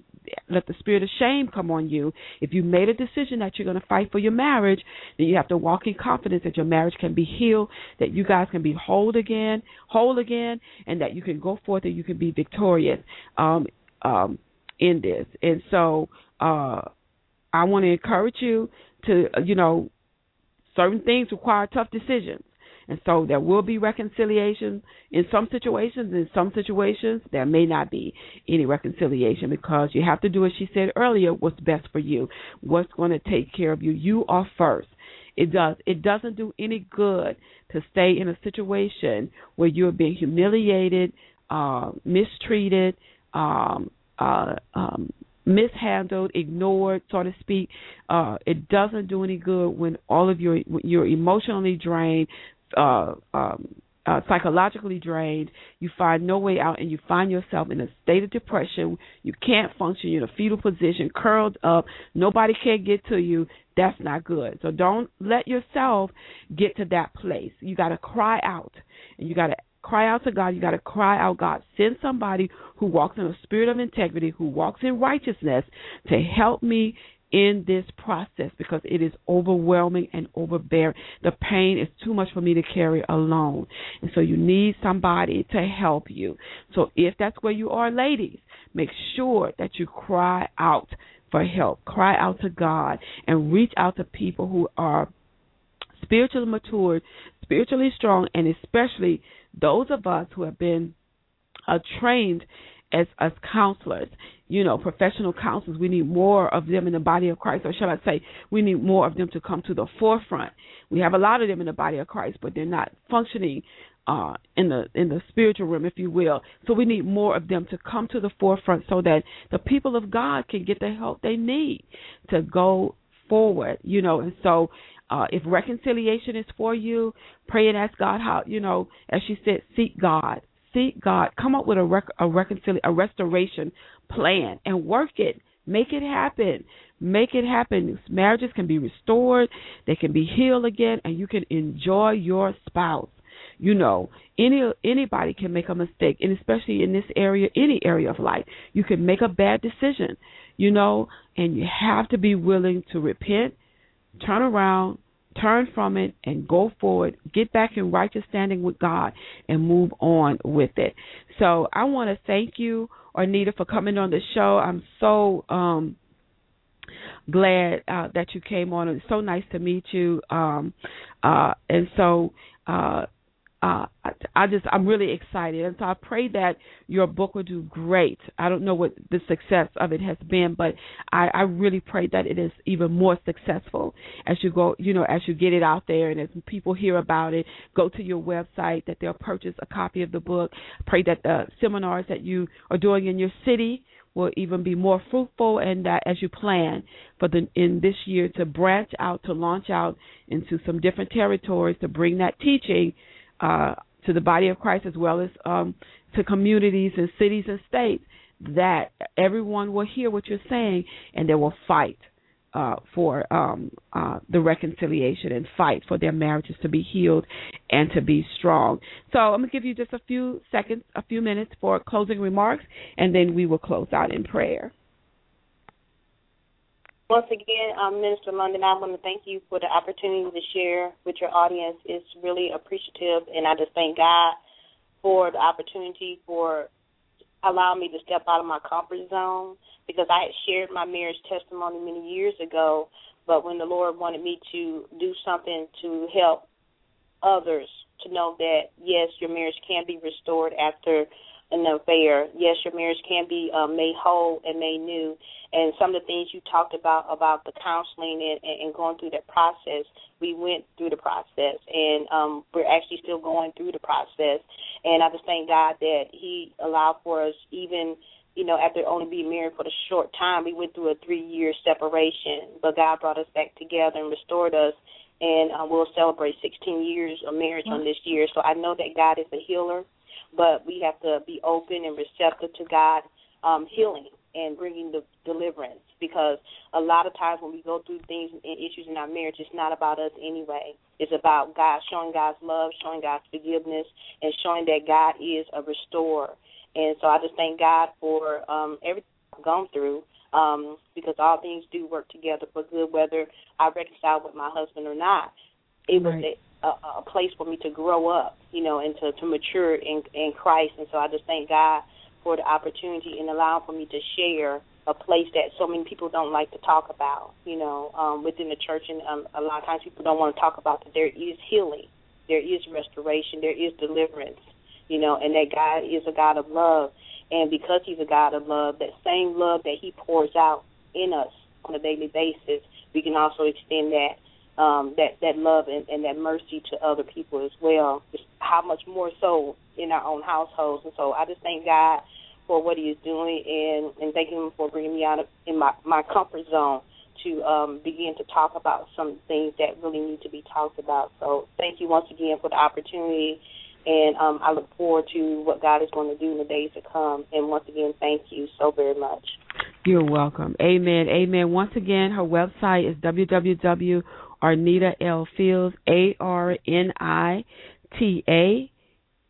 let the spirit of shame come on you. If you made a decision that you're going to fight for your marriage, then you have to walk in confidence that your marriage can be healed, that you guys can be whole again, whole again, and that you can go forth and you can be victorious um, um, in this. And so, uh, I want to encourage you to, you know, certain things require tough decisions. And so there will be reconciliation in some situations. In some situations, there may not be any reconciliation because you have to do, as she said earlier, what's best for you, what's going to take care of you. You are first. It does. It doesn't do any good to stay in a situation where you're being humiliated, uh, mistreated, um, uh, um, mishandled, ignored, so to speak. Uh, it doesn't do any good when all of your you're emotionally drained, uh, um, uh, psychologically drained, you find no way out, and you find yourself in a state of depression. You can't function. You're in a fetal position, curled up. Nobody can get to you. That's not good. So don't let yourself get to that place. You got to cry out, and you got to cry out to God. You got to cry out, God, send somebody who walks in a spirit of integrity, who walks in righteousness to help me in this process because it is overwhelming and overbearing. The pain is too much for me to carry alone. And so you need somebody to help you. So if that's where you are, ladies, make sure that you cry out for help. Cry out to God and reach out to people who are spiritually matured, spiritually strong, and especially those of us who have been uh, trained as as counselors, you know, professional counselors. We need more of them in the body of Christ, or shall I say, we need more of them to come to the forefront. We have a lot of them in the body of Christ, but they're not functioning uh, in the in the spiritual realm, if you will. So we need more of them to come to the forefront, so that the people of God can get the help they need to go forward. You know, and so uh, if reconciliation is for you, pray and ask God how, you know, as she said, seek God. Seek God. Come up with a, rec- a reconciliation, a restoration plan and work it. Make it happen. Make it happen. Marriages can be restored, they can be healed again, and you can enjoy your spouse. You know, any anybody can make a mistake, and especially in this area, any area of life, you can make a bad decision. You know, and you have to be willing to repent turn around, turn from it, and go forward. Get back in righteous standing with God and move on with it. So I want to thank you, Arnita, for coming on the show. I'm so um glad uh, that you came on. It's so nice to meet you. Um, uh, and so uh, uh, I just I'm really excited, and so I pray that your book will do great. I don't know what the success of it has been, but I, I really pray that it is even more successful as you go, you know, as you get it out there, and as people hear about it, go to your website that they'll purchase a copy of the book. Pray that the seminars that you are doing in your city will even be more fruitful and that as you plan for the in this year to branch out to launch out into some different territories to bring that teaching uh, to the body of Christ as well as um, to communities and cities and states, that everyone will hear what you're saying and they will fight uh, for um, uh, the reconciliation and fight for their marriages to be healed and to be strong. So I'm going to give you just a few seconds, a few minutes for closing remarks, and then we will close out in prayer. Once again, um, Minister London, I want to thank you for the opportunity to share with your audience. It's really appreciative, and I just thank God for the opportunity for allowing me to step out of my comfort zone because I had shared my marriage testimony many years ago, but when the Lord wanted me to do something to help others to know that yes, your marriage can be restored after an affair. Yes, your marriage can be uh, made whole and made new. And some of the things you talked about about the counseling and, and going through that process, we went through the process, and um, we're actually still going through the process. And I just thank God that He allowed for us, even you know, after only being married for a short time, we went through a three-year separation, but God brought us back together and restored us and uh, we'll celebrate 16 years of marriage on this year. So I know that God is a healer but we have to be open and receptive to God um, healing and bringing the deliverance because a lot of times when we go through things and issues in our marriage, it's not about us anyway. It's about God showing God's love, showing God's forgiveness, and showing that God is a restorer. And so I just thank God for um, everything I've gone through um, because all things do work together for good, whether I reconcile with my husband or not. It was right a, a place for me to grow up, you know, and to, to mature in in Christ. And so I just thank God for the opportunity and allowing for me to share a place that so many people don't like to talk about, you know, um, within the church. And um, a lot of times people don't want to talk about that there is healing, there is restoration, there is deliverance, you know, and that God is a God of love. And because He's a God of love, that same love that He pours out in us on a daily basis, we can also extend that um, that that love and, and that mercy to other people as well. Just how much more so in our own households. And so I just thank God for what He is doing, and and thank Him for bringing me out of in my my comfort zone to um, begin to talk about some things that really need to be talked about. So thank you once again for the opportunity, and um, I look forward to what God is going to do in the days to come. And once again, thank you so very much. You're welcome. Amen. Amen. Once again, her website is www.arnita L Fields A R N I T A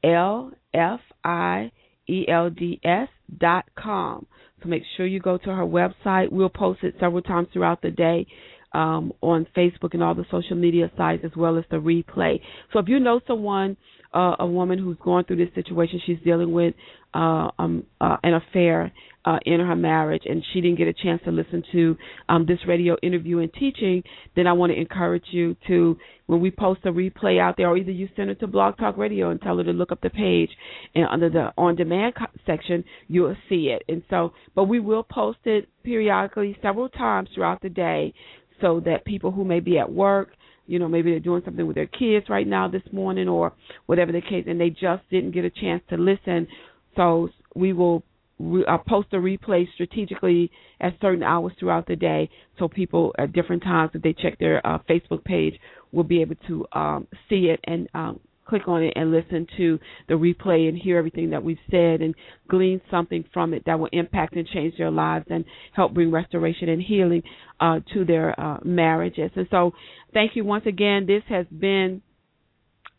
L F I E L D S dot com. So make sure you go to her website. We'll post it several times throughout the day um, on Facebook and all the social media sites, as well as the replay. So if you know someone, uh, a woman who's going through this situation, she's dealing with uh, um, uh, an affair uh, in her marriage, and she didn't get a chance to listen to um, this radio interview and teaching, then I want to encourage you to, when we post a replay out there, or either you send it to Blog Talk Radio and tell her to look up the page, and under the on demand section, you'll see it. And so, but we will post it periodically, several times throughout the day, so that people who may be at work, you know, maybe they're doing something with their kids right now this morning or whatever the case, and they just didn't get a chance to listen. So we will re- uh, post a replay strategically at certain hours throughout the day, so people at different times, if they check their uh, Facebook page, will be able to um, see it and um, click on it and listen to the replay and hear everything that we've said and glean something from it that will impact and change their lives and help bring restoration and healing uh, to their uh, marriages. And so, thank you once again. This has been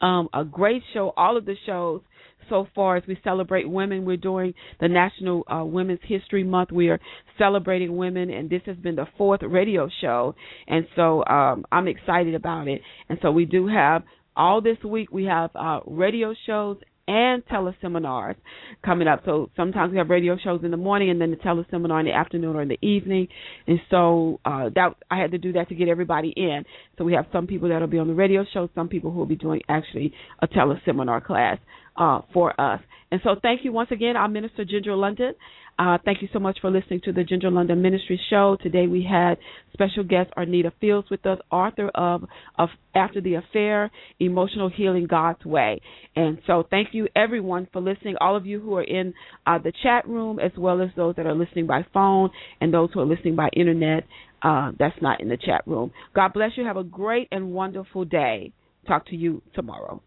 um, a great show. All of the shows so far as we celebrate women. We're doing the National uh, Women's History Month. We are celebrating women, and this has been the fourth radio show. And so um, I'm excited about it. And so we do have all this week we have uh, radio shows and teleseminars coming up. So sometimes we have radio shows in the morning and then the teleseminar in the afternoon or in the evening. And so uh, that I had to do that to get everybody in. So we have some people that'll be on the radio show, some people who will be doing actually a teleseminar class uh, for us. And so thank you once again, our Minister Ginger London. Uh, thank you so much for listening to the Ginger London Ministry Show. Today we had special guest Arnita Fields with us, author of, of After the Affair, Emotional Healing God's Way. And so thank you everyone for listening, all of you who are in uh, the chat room, as well as those that are listening by phone and those who are listening by internet. Uh, that's not in the chat room. God bless you. Have a great and wonderful day. Talk to you tomorrow.